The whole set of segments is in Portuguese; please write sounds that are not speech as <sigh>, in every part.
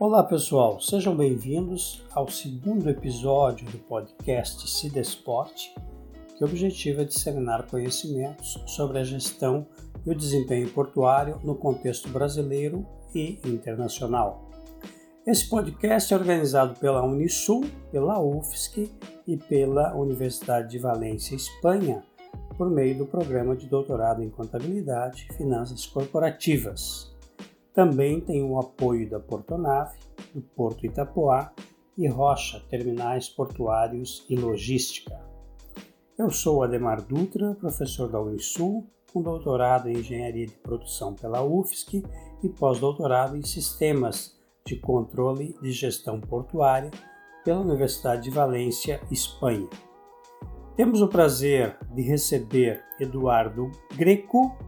Olá pessoal, sejam bem-vindos ao segundo episódio do podcast Cidesport, que objetiva é disseminar conhecimentos sobre a gestão e o desempenho portuário no contexto brasileiro e internacional. Esse podcast é organizado pela Unisul, pela UFSC e pela Universidade de Valência, Espanha, por meio do programa de doutorado em Contabilidade e Finanças Corporativas. Também tem o apoio da Portonave, do Porto Itapoá e Rocha Terminais Portuários e Logística. Eu sou Ademar Dutra, professor da Unisul, com doutorado em Engenharia de Produção pela UFSC e pós-doutorado em Sistemas de Controle de Gestão Portuária pela Universidade de Valência, Espanha. Temos o prazer de receber Eduardo Greco,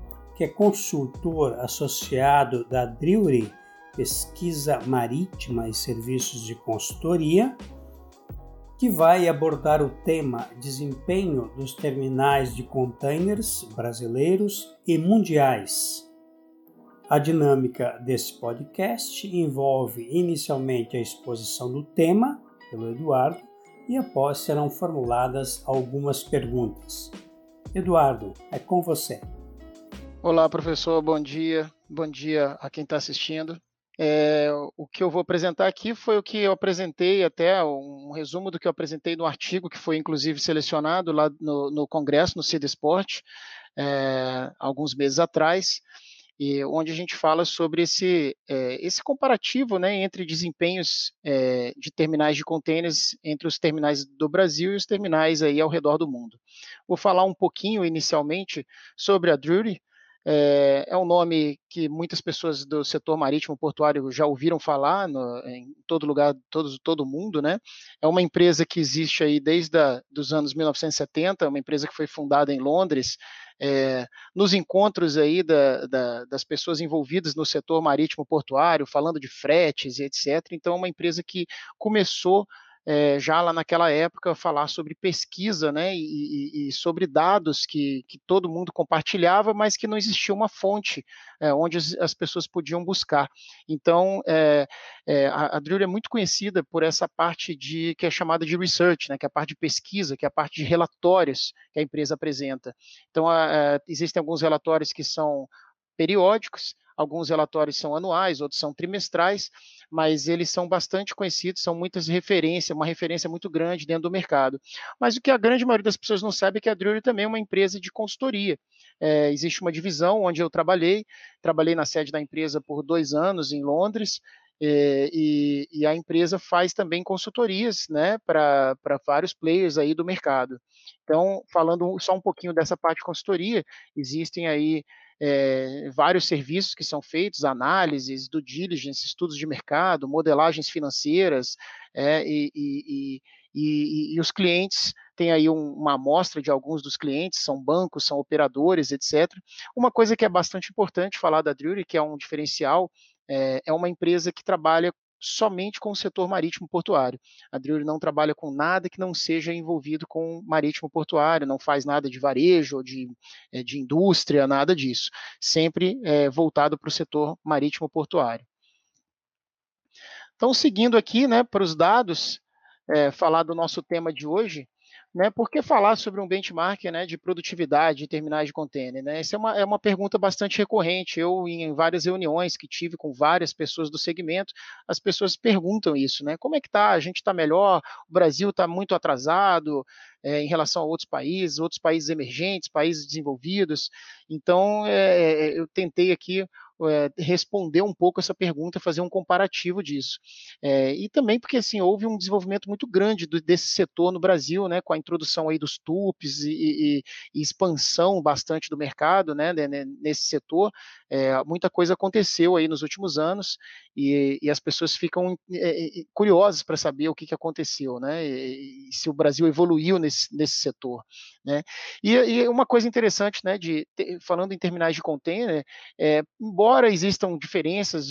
que é consultor associado da Drewry Pesquisa Marítima e Serviços de Consultoria, que vai abordar o tema desempenho dos terminais de containers brasileiros e mundiais. A dinâmica desse podcast envolve inicialmente a exposição do tema pelo Eduardo e após serão formuladas algumas perguntas. Eduardo, é com você. Olá, professor, bom dia. Bom dia a quem está assistindo. É, o que eu vou apresentar aqui foi o que eu apresentei até, um resumo do que eu apresentei no artigo, que foi inclusive selecionado lá no, no Congresso, no CIDESPORT, é, alguns meses atrás, e onde a gente fala sobre esse, é, esse comparativo né, entre desempenhos é, de terminais de containers entre os terminais do Brasil e os terminais aí ao redor do mundo. Vou falar um pouquinho inicialmente sobre a Drury, é, é, um nome que muitas pessoas do setor marítimo portuário já ouviram falar no, em todo lugar, todo, todo mundo, né? É uma empresa que existe aí desde a, dos anos 1970, uma empresa que foi fundada em Londres, é, nos encontros aí da, da, das pessoas envolvidas no setor marítimo portuário, falando de fretes e etc. Então, é uma empresa que começou é, já lá naquela época falar sobre pesquisa né, e, e, sobre dados que, que, todo mundo compartilhava, mas que não existia uma fonte é, onde as, as, pessoas podiam buscar. Então, é, a, a Drill é muito conhecida por essa parte de que é chamada de research, né, que é a parte de pesquisa, que é a parte de relatórios que a empresa apresenta. Então, a, a, existem alguns relatórios que são periódicos, alguns relatórios são anuais, outros são trimestrais, mas eles são bastante conhecidos, são muitas referências, uma referência muito grande dentro do mercado. Mas o que a grande maioria das pessoas não sabe é que a Drury também é uma empresa de consultoria. É, existe uma divisão onde eu trabalhei, trabalhei na sede da empresa por dois anos em Londres, é, e, e, a empresa faz também consultorias né, para vários players aí do mercado. Então, falando só um pouquinho dessa parte de consultoria, existem aí é, vários serviços que são feitos, análises, do diligence, estudos de mercado, modelagens financeiras, é, e, e, e, e, os clientes têm aí um, uma amostra de alguns dos clientes, são bancos, são operadores, etc. Uma coisa que é bastante importante falar da Drury, que é um diferencial, é, é uma empresa que trabalha somente com o setor marítimo portuário. A Drewry não trabalha com nada que não seja envolvido com marítimo portuário, não faz nada de varejo ou de, eh, de indústria, nada disso. Sempre é, voltado para o setor marítimo portuário. Então, seguindo aqui né, para os dados, é, falar do nosso tema de hoje, né, por que falar sobre um benchmark né, de produtividade de terminais de container? Né? Essa é uma, é uma pergunta bastante recorrente. Eu, em várias reuniões que tive com várias pessoas do segmento, as pessoas perguntam isso, né? Como é que está? A gente está melhor? O Brasil está muito atrasado é, em relação a outros países, outros países emergentes, países desenvolvidos. Então, é, eu tentei aqui é, responder um pouco essa pergunta, fazer um comparativo disso. É, e também porque assim, houve um desenvolvimento muito grande do, desse setor no Brasil, né, com a introdução aí dos TUPs e, e, e expansão bastante do mercado né, nesse setor. É, muita coisa aconteceu aí nos últimos anos e, e as pessoas ficam é, curiosas para saber o que, que aconteceu, né, e, se o Brasil evoluiu nesse, nesse setor. Né? E, e, uma coisa interessante, né, de, falando em terminais de container, é, embora existam diferenças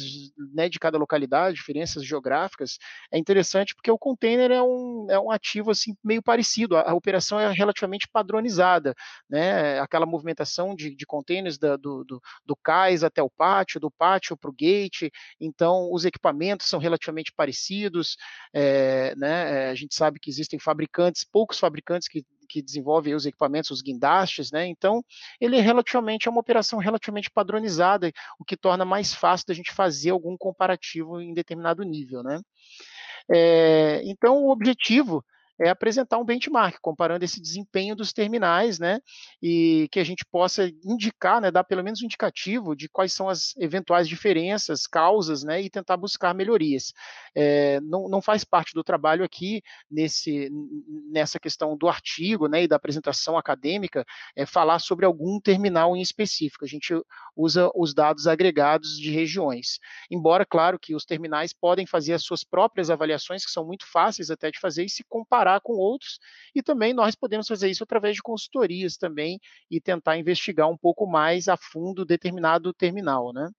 né, de cada localidade, diferenças geográficas, é interessante porque o container é um, é um ativo assim, meio parecido, a, a operação é relativamente padronizada, né, aquela movimentação de, de containers da, do, do, do cais até o pátio, do pátio para o gate, então os equipamentos são relativamente parecidos, é, né, a gente sabe que existem fabricantes, poucos fabricantes que que desenvolve os equipamentos, os guindastes, né? Então, ele é relativamente é uma operação relativamente padronizada, o que torna mais fácil da gente fazer algum comparativo em determinado nível, né? É, então, o objetivo é apresentar um benchmark, comparando esse desempenho dos terminais, né, e que a gente possa indicar, né, dar pelo menos um indicativo de quais são as eventuais diferenças, causas, né, e tentar buscar melhorias. É, não, não faz parte do trabalho aqui, nesse, nessa questão do artigo, né, e da apresentação acadêmica, é falar sobre algum terminal em específico, a gente usa os dados agregados de regiões. Embora, claro, que os terminais podem fazer as suas próprias avaliações, que são muito fáceis até de fazer, e se comparar comparar com outros, e também nós podemos fazer isso através de consultorias também e tentar investigar um pouco mais a fundo determinado terminal, né?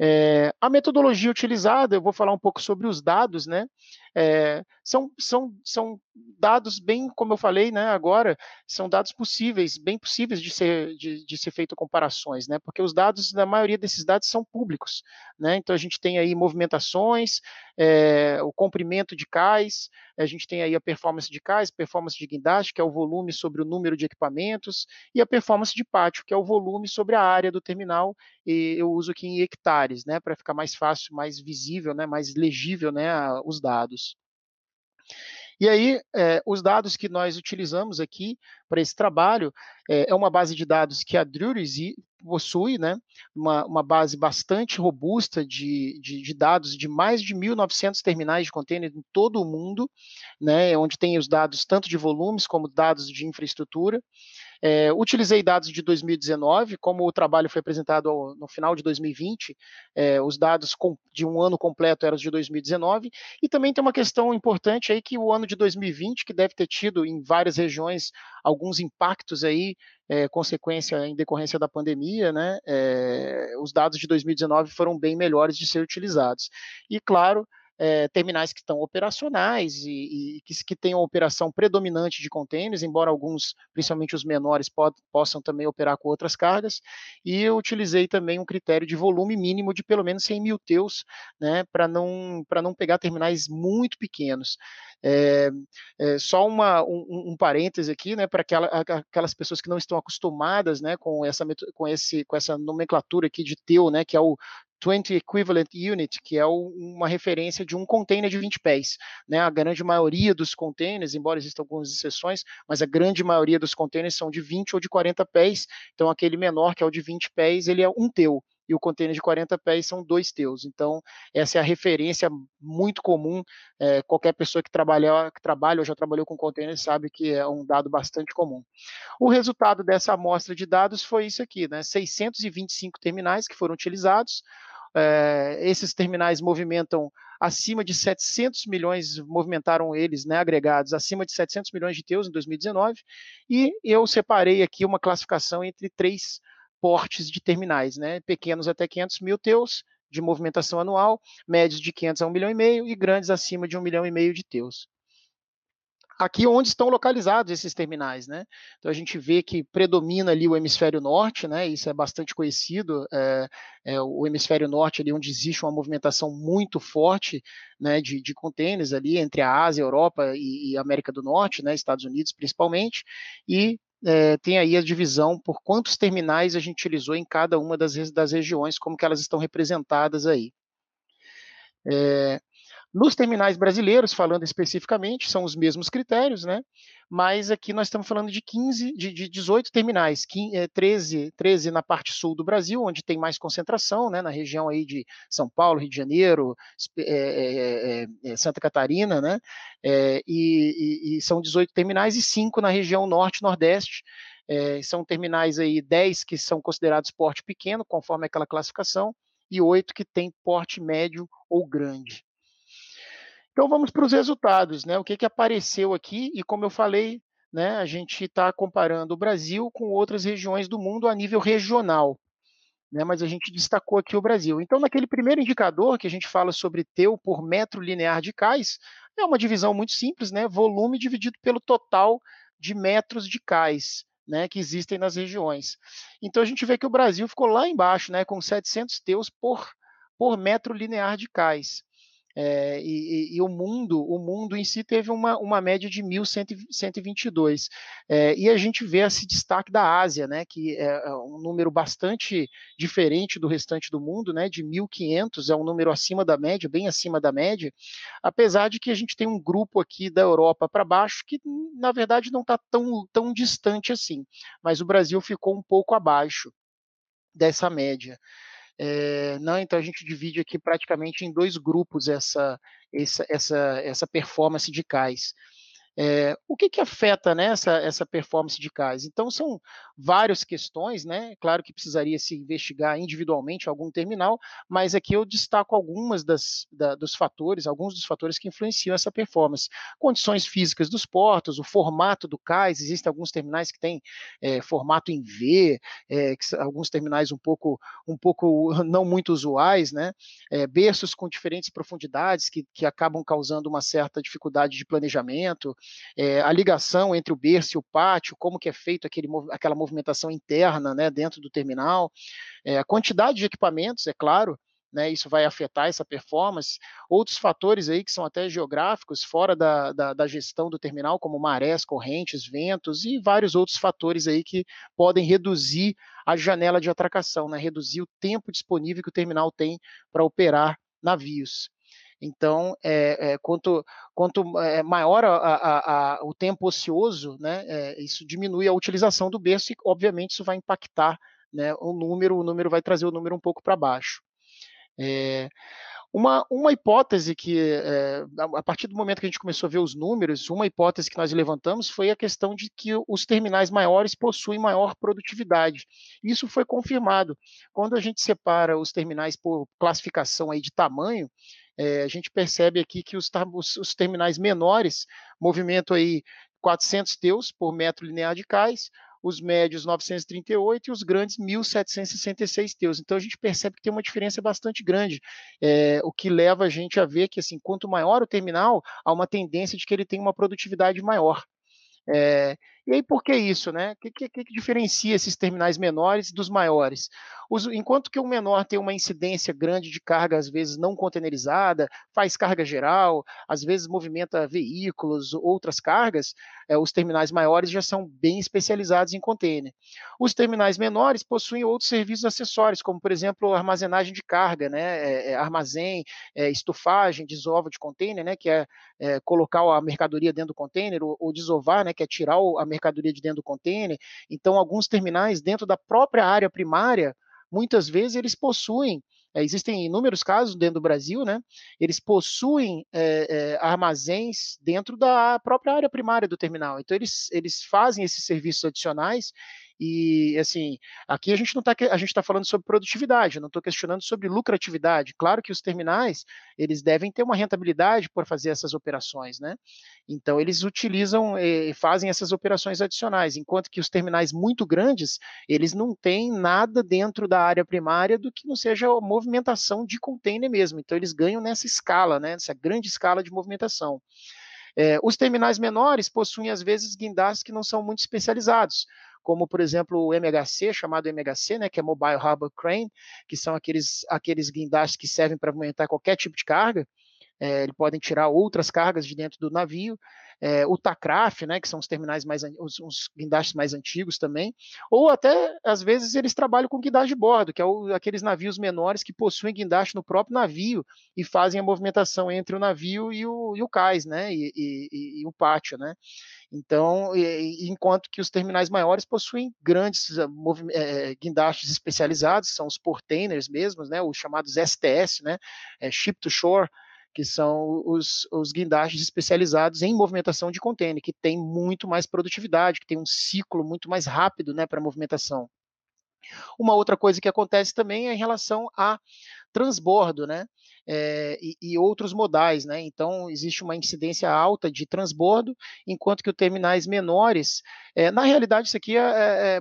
É, a metodologia utilizada, eu vou falar um pouco sobre os dados, né? É, são, são, são dados bem, como eu falei, né, agora, são dados possíveis, bem possíveis de ser, de, de ser feito comparações, né, porque os dados, na maioria desses dados são públicos, né, então a gente tem aí movimentações, é, o comprimento de cais, a gente tem aí a performance de cais, performance de guindaste, que é o volume sobre o número de equipamentos, e a performance de pátio, que é o volume sobre a área do terminal, e eu uso aqui em hectares, né, para ficar mais fácil, mais visível, né, mais legível, né, os dados. E aí, é, os dados que nós utilizamos aqui para esse trabalho é, é, uma base de dados que a Drury's possui, né, uma, uma base bastante robusta de, de, de, dados de mais de 1.900 terminais de container em todo o mundo, né, onde tem os dados tanto de volumes como dados de infraestrutura. É, utilizei dados de 2019, como o trabalho foi apresentado ao, no final de 2020, é, os dados com, de um ano completo eram de 2019, e também tem uma questão importante aí que o ano de 2020, que deve ter tido em várias regiões alguns impactos aí, é, consequência em decorrência da pandemia, né, é, os dados de 2019 foram bem melhores de ser utilizados. E claro, é, terminais que estão operacionais e, e que, que tenham operação predominante de containers, embora alguns, principalmente os menores, pod, possam também operar com outras cargas. E eu utilizei também um critério de volume mínimo de pelo menos 100 mil teus, né, para não, não pegar terminais muito pequenos. É, é, só uma, um, um parêntese aqui, né, para aquela, aquelas pessoas que não estão acostumadas, né, com essa, com esse, com essa nomenclatura aqui de teu, né, que é o 20 Equivalent Unit, que é uma referência de um container de 20 pés. Né? A grande maioria dos containers, embora existam algumas exceções, mas a grande maioria dos containers são de 20 ou de 40 pés. Então, aquele menor, que é o de 20 pés, ele é um teu e o container de 40 pés são dois teus. Então, essa é a referência muito comum. É, qualquer pessoa que trabalha, que trabalha ou já trabalhou com container sabe que é um dado bastante comum. O resultado dessa amostra de dados foi isso aqui, né? 625 terminais que foram utilizados, é, esses terminais movimentam acima de 700 milhões, movimentaram eles, né, agregados, acima de 700 milhões de teus em 2019, e eu separei aqui uma classificação entre três portes de terminais, né, pequenos até 500 mil teus, de movimentação anual, médios de 500 a 1 milhão e meio e grandes acima de 1 milhão e meio de teus aqui onde estão localizados esses terminais, né? Então a gente vê que predomina ali o hemisfério norte, né? Isso é bastante conhecido, é, é o hemisfério norte ali onde existe uma movimentação muito forte, né? De, de contêineres ali entre a Ásia, Europa e, e América do Norte, né? Estados Unidos principalmente, e é, tem aí a divisão por quantos terminais a gente utilizou em cada uma das, das regiões, como que elas estão representadas aí. É, nos terminais brasileiros, falando especificamente, são os mesmos critérios, né? Mas aqui nós estamos falando de 15, de, de 18 terminais, 15, 13, 13 na parte sul do Brasil, onde tem mais concentração, né? Na região aí de São Paulo, Rio de Janeiro, é, é, é, Santa Catarina, né? E, e, e, são 18 terminais e 5 na região norte e nordeste. são terminais aí 10 que são considerados porte pequeno, conforme aquela classificação, e 8 que tem porte médio ou grande. Então vamos para os resultados, né? O que, que apareceu aqui, e como eu falei, né, a gente está comparando o Brasil com outras regiões do mundo a nível regional. Né, mas a gente destacou aqui o Brasil. Então, naquele primeiro indicador que a gente fala sobre teu por metro linear de cais, é uma divisão muito simples, né? Volume dividido pelo total de metros de cais. Né, que existem nas regiões. Então a gente vê que o Brasil ficou lá embaixo, né, com 700 teus por, por metro linear de cais. É, e, e, o mundo, o mundo em si teve uma, uma média de 1.122. É, e a gente vê esse destaque da Ásia, né, que é, é um número bastante diferente do restante do mundo, né, de 1.500, é um número acima da média, bem acima da média, apesar de que a gente tem um grupo aqui da Europa para baixo que, na verdade, não está tão, tão distante assim, mas o Brasil ficou um pouco abaixo dessa média. É, não, então a gente divide aqui praticamente em dois grupos essa, essa, essa, essa performance de cais. É, o que, que afeta né, essa, essa performance de CAIS? Então, são várias questões, né? Claro que precisaria se investigar individualmente algum terminal, mas aqui eu destaco algumas das, da, dos fatores, alguns dos fatores que influenciam essa performance. Condições físicas dos portos, o formato do CAIS, existem alguns terminais que têm é, formato em V, é, que, alguns terminais um pouco, um pouco <laughs> não muito usuais, né? berços com diferentes profundidades que, que acabam causando uma certa dificuldade de planejamento é, a ligação entre o berço e o pátio, como que é feito aquele, aquela movimentação interna né, dentro do terminal, é, a quantidade de equipamentos, é claro, né, isso vai afetar essa performance. Outros fatores aí que são até geográficos, fora da, da, da, gestão do terminal, como marés, correntes, ventos e vários outros fatores aí que podem reduzir a janela de atracação, né, reduzir o tempo disponível que o terminal tem para operar navios. Então, é, é, quanto, quanto é, maior a, a, a, o tempo ocioso, né, isso diminui a utilização do berço e, obviamente, isso vai impactar né, o número, o número vai trazer o número um pouco para baixo. É, uma, uma hipótese que, é, a partir do momento que a gente começou a ver os números, uma hipótese que nós levantamos foi a questão de que os terminais maiores possuem maior produtividade. Isso foi confirmado. Quando a gente separa os terminais por classificação aí de tamanho, é, a gente percebe aqui que os, os, os, terminais menores movimentam aí 400 teus por metro linear de cais, os médios 938 e os grandes 1.766 teus. Então a gente percebe que tem uma diferença bastante grande, é, o que leva a gente a ver que assim, quanto maior o terminal, há uma tendência de que ele tenha uma produtividade maior. É, e aí, por que isso, né? O que, que, que, diferencia esses terminais menores dos maiores? Os, enquanto que o menor tem uma incidência grande de carga, às vezes não containerizada, faz carga geral, às vezes movimenta veículos, outras cargas, é, os terminais maiores já são bem especializados em container. Os terminais menores possuem outros serviços acessórios, como, por exemplo, armazenagem de carga, né? É, é armazém, é, estufagem, desova de container, né? Que é, é, colocar a mercadoria dentro do container, ou, ou desovar, né? Que é tirar a mercadoria de dentro do container. Então, alguns terminais dentro da própria área primária, muitas vezes eles possuem é, existem inúmeros casos dentro do Brasil, né? Eles possuem é, é, armazéns dentro da própria área primária do terminal. Então, eles, eles fazem esses serviços adicionais e assim, aqui a gente não está a gente está falando sobre produtividade, não estou questionando sobre lucratividade. Claro que os terminais eles devem ter uma rentabilidade por fazer essas operações, né? Então eles utilizam e eh, fazem essas operações adicionais, enquanto que os terminais muito grandes eles não têm nada dentro da área primária do que não seja a movimentação de container mesmo. Então eles ganham nessa escala, né? Nessa grande escala de movimentação. É, os terminais menores possuem, às vezes, guindastes que não são muito especializados como por exemplo o MHC, chamado MHC, né, que é Mobile Harbor Crane, que são aqueles, aqueles guindastes que servem para movimentar qualquer tipo de carga. É, eles podem tirar outras cargas de dentro do navio. É, o TACRAF, né, que são os terminais mais os, os, guindastes mais antigos também, ou até às vezes eles trabalham com guindaste de bordo, que é o, aqueles navios menores que possuem guindaste no próprio navio e fazem a movimentação entre o navio e o, e o cais, né, e, e, e o pátio, né. Então, enquanto que os terminais maiores possuem grandes é, guindastes especializados, são os portainers mesmos, né, os chamados STS, né, é, Ship to Shore, que são os, os guindastes especializados em movimentação de container, que tem muito mais produtividade, que tem um ciclo muito mais rápido né, para movimentação. Uma outra coisa que acontece também é em relação a transbordo, né? É, e, e, outros modais, né? Então existe uma incidência alta de transbordo, enquanto que os terminais menores, é, na realidade isso aqui é, é, é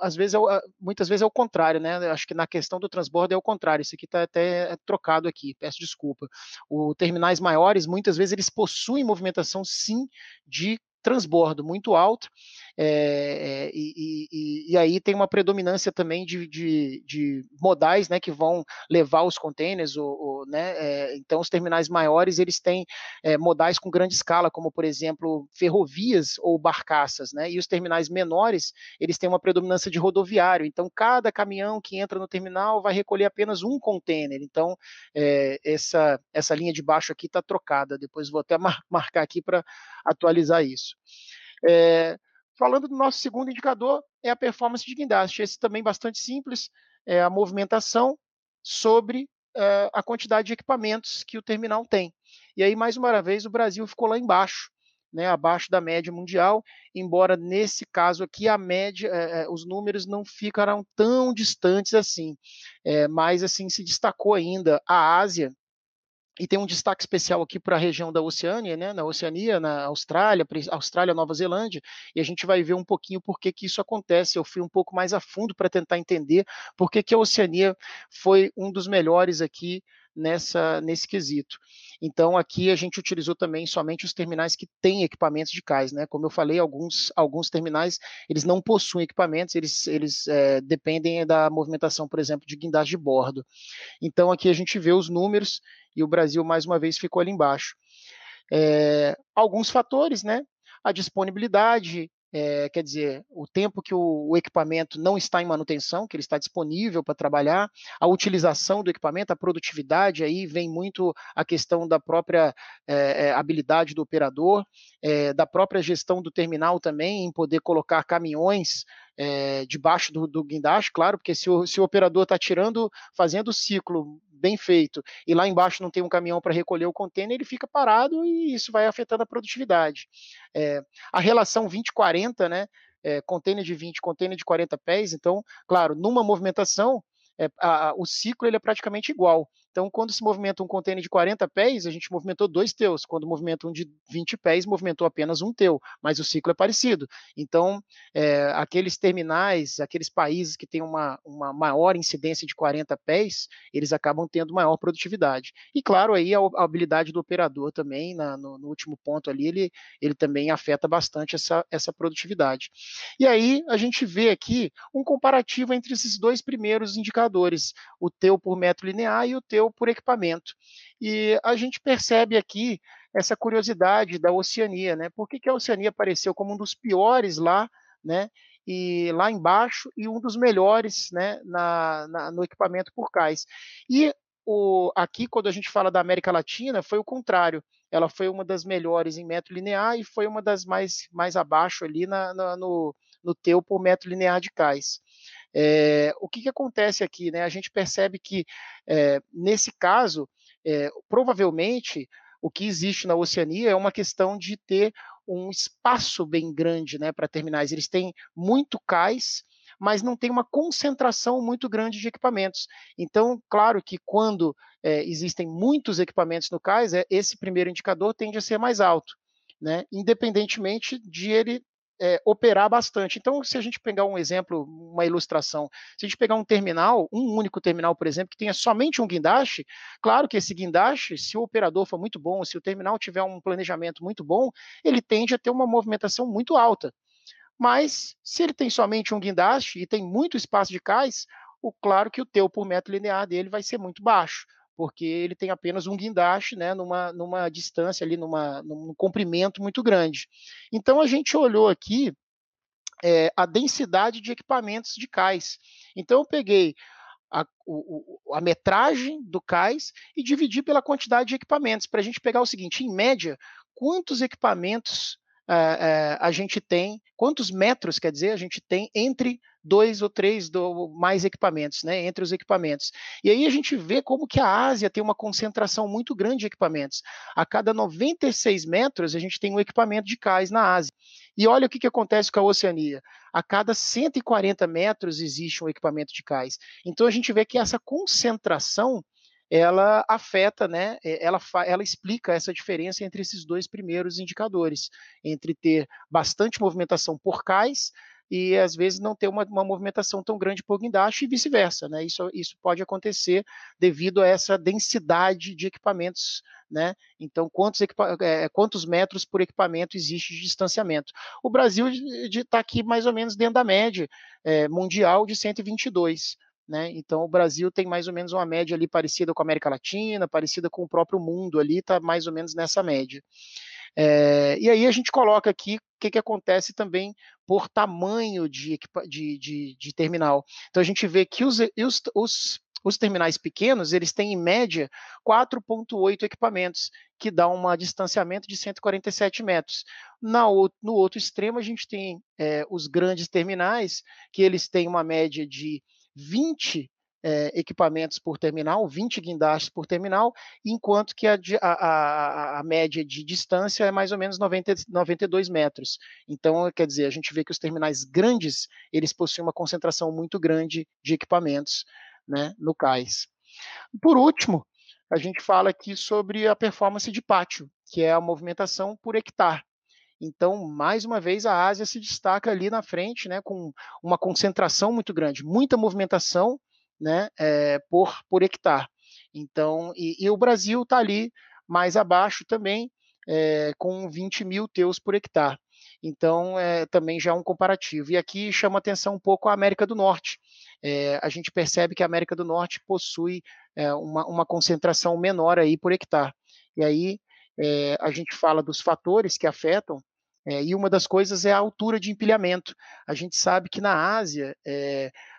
às vezes é muitas vezes é o contrário, né? Acho que na questão do transbordo é o contrário. Isso aqui está até trocado aqui, peço desculpa. Os terminais maiores muitas vezes eles possuem movimentação sim de transbordo muito alto, é, e, e, e, aí tem uma predominância também de, de, de, modais né, que vão levar os containers, ou, ou né, é, então os terminais maiores eles têm é, modais com grande escala, como por exemplo ferrovias ou barcaças, né, e os terminais menores eles têm uma predominância de rodoviário, então cada caminhão que entra no terminal vai recolher apenas um container, então essa, essa linha de baixo aqui está trocada, depois vou até <laughs> mar marcar aqui para atualizar isso. É, falando do nosso segundo indicador, é a performance de guindaste. Esse também bastante simples, é a movimentação sobre uh, a quantidade de equipamentos que o terminal tem. E aí, mais uma vez, o Brasil ficou lá embaixo, né, abaixo da média mundial, embora nesse caso aqui a média, eh, os números não ficaram tão distantes assim, mas assim se destacou ainda a Ásia e tem um destaque especial aqui para a região da Oceânia, né, na Oceania, na Austrália, Austrália, Nova Zelândia, e a gente vai ver um pouquinho por que, que isso acontece. Eu fui um pouco mais a fundo para tentar entender por que, que a Oceania foi um dos melhores aqui nessa nesse quesito. Então aqui a gente utilizou também somente os terminais que têm equipamentos de cais, né? Como eu falei, alguns alguns terminais eles não possuem equipamentos, eles eles é, dependem da movimentação, por exemplo, de guindaste de bordo. Então aqui a gente vê os números e o Brasil mais uma vez ficou ali embaixo. É, alguns fatores, né? A disponibilidade, é, quer dizer, o tempo que o, o, equipamento não está em manutenção, que ele está disponível para trabalhar, a utilização do equipamento, a produtividade, aí vem muito a questão da própria é, habilidade do operador, é, da própria gestão do terminal também, em poder colocar caminhões debaixo do, do guindaste, claro, porque se o, se o operador está tirando, fazendo o ciclo bem feito, e lá embaixo não tem um caminhão para recolher o container, ele fica parado e isso vai afetando a produtividade. É, a relação 20-40, né? É, container de 20, container de 40 pés, então, claro, numa movimentação, é, a, o ciclo ele é praticamente igual. Então, quando se movimenta um container de 40 pés, a gente movimentou dois teus. Quando movimenta um de 20 pés, movimentou apenas um teu, mas o ciclo é parecido. Então, é, aqueles terminais, aqueles países que têm uma, uma maior incidência de 40 pés, eles acabam tendo maior produtividade. E, claro, aí a, a habilidade do operador também, na, no, no, último ponto ali, ele, ele também afeta bastante essa, essa produtividade. E aí, a gente vê aqui um comparativo entre esses dois primeiros indicadores, o teu por metro linear e o teu por equipamento. E a gente percebe aqui essa curiosidade da Oceania, né? Por que, que a Oceania apareceu como um dos piores lá, né? E lá embaixo e um dos melhores, né? Na, na no equipamento por cais. E o, aqui, quando a gente fala da América Latina, foi o contrário. Ela foi uma das melhores em metro linear e foi uma das mais, mais abaixo ali na, na no, no teu por metro linear de cais. É, o que, que, acontece aqui? Né? A gente percebe que, é, nesse caso, é, provavelmente o que existe na Oceania é uma questão de ter um espaço bem grande né, para terminais. Eles têm muito cais, mas não tem uma concentração muito grande de equipamentos. Então, claro que quando existem muitos equipamentos no cais, esse primeiro indicador tende a ser mais alto, né, independentemente de ele é, operar bastante. Então, se a gente pegar um exemplo, uma ilustração, se a gente pegar um terminal, um único terminal, por exemplo, que tenha somente um guindaste, claro que esse guindaste, se o operador for muito bom, se o terminal tiver um planejamento muito bom, ele tende a ter uma movimentação muito alta. Mas, se ele tem somente um guindaste e tem muito espaço de cais, o claro que o teu por metro linear dele vai ser muito baixo porque ele tem apenas um guindaste, né, numa, numa distância ali, numa, num comprimento muito grande. Então a gente olhou aqui é, a densidade de equipamentos de cais. Então eu peguei a, o, a metragem do cais e dividi pela quantidade de equipamentos, para a gente pegar o seguinte, em média, quantos equipamentos é, é, a gente tem, quantos metros, quer dizer, a gente tem entre dois ou três do, mais equipamentos, né, entre os equipamentos. E aí a gente vê como que a Ásia tem uma concentração muito grande de equipamentos. A cada 96 metros, a gente tem um equipamento de cais na Ásia. E olha o que, que acontece com a Oceania. A cada 140 metros existe um equipamento de cais. Então a gente vê que essa concentração ela afeta, né, ela, ela explica essa diferença entre esses dois primeiros indicadores, entre ter bastante movimentação por cais e às vezes não ter uma, uma movimentação tão grande por guindaste e vice-versa, né? Isso, isso pode acontecer devido a essa densidade de equipamentos, né? Então, quantos, é, quantos metros por equipamento existe de distanciamento? O Brasil está aqui mais ou menos dentro da média é, mundial de 122. Né? Então, o Brasil tem mais ou menos uma média ali parecida com a América Latina, parecida com o próprio mundo ali, está mais ou menos nessa média. É, e aí a gente coloca aqui o que, que acontece também por tamanho de, de, de, de terminal. Então a gente vê que os, os, os, os terminais pequenos, eles têm em média 4.8 equipamentos, que dá um distanciamento de 147 metros. Na, no outro extremo, a gente tem é, os grandes terminais, que eles têm uma média de 20 é, equipamentos por terminal, 20 guindastes por terminal, enquanto que a, a, a, média de distância é mais ou menos 90, 92 metros. Então, quer dizer, a gente vê que os terminais grandes, eles possuem uma concentração muito grande de equipamentos né, no cais. Por último, a gente fala aqui sobre a performance de pátio, que é a movimentação por hectare. Então, mais uma vez, a Ásia se destaca ali na frente, né, com uma concentração muito grande, muita movimentação né, é, por, por hectare. Então, e, e o Brasil está ali mais abaixo também, é, com 20 mil teus por hectare. Então, é, também já é um comparativo. E aqui chama atenção um pouco a América do Norte. É, a gente percebe que a América do Norte possui uma, uma, concentração menor aí por hectare. E aí a gente fala dos fatores que afetam, e uma das coisas é a altura de empilhamento. A gente sabe que na Ásia,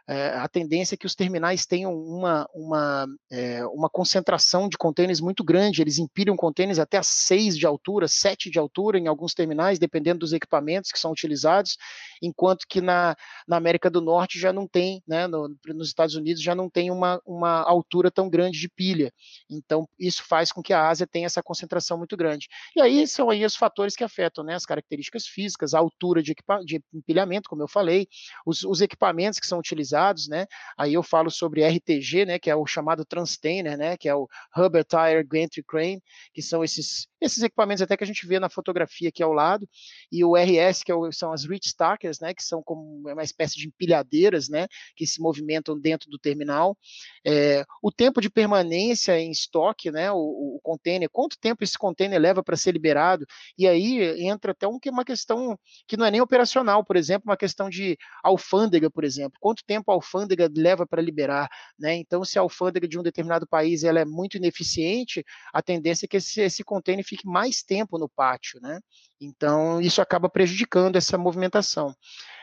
é, a tendência é que os terminais tenham uma, uma, é, uma concentração de contêineres muito grande, eles empilham contêineres até a 6 de altura, 7 de altura em alguns terminais, dependendo dos equipamentos que são utilizados, enquanto que na, na América do Norte já não tem, né, no, nos Estados Unidos já não tem uma, uma altura tão grande de pilha. Então, isso faz com que a Ásia tenha essa concentração muito grande. E aí são aí os fatores que afetam né, as características físicas, a altura de, de empilhamento, como eu falei, os, os equipamentos que são utilizados utilizados, né? Aí eu falo sobre RTG, né, que é o chamado Transtainer, né, que é o Rubber Tire Gantry Crane, que são esses esses equipamentos até que a gente vê na fotografia aqui ao lado, e o RS, que é são as Reach Stackers, né, que são como uma espécie de empilhadeiras, né, que se movimentam dentro do terminal. É, o tempo de permanência em estoque, né, o, o container, quanto tempo esse container leva para ser liberado, e aí entra até um, uma questão que não é nem operacional, por exemplo, uma questão de alfândega, por exemplo, quanto tempo a alfândega leva para liberar, né, então se a alfândega de um determinado país ela é muito ineficiente, a tendência é que esse, esse container fique mais tempo no pátio, né? Então, isso acaba prejudicando essa movimentação.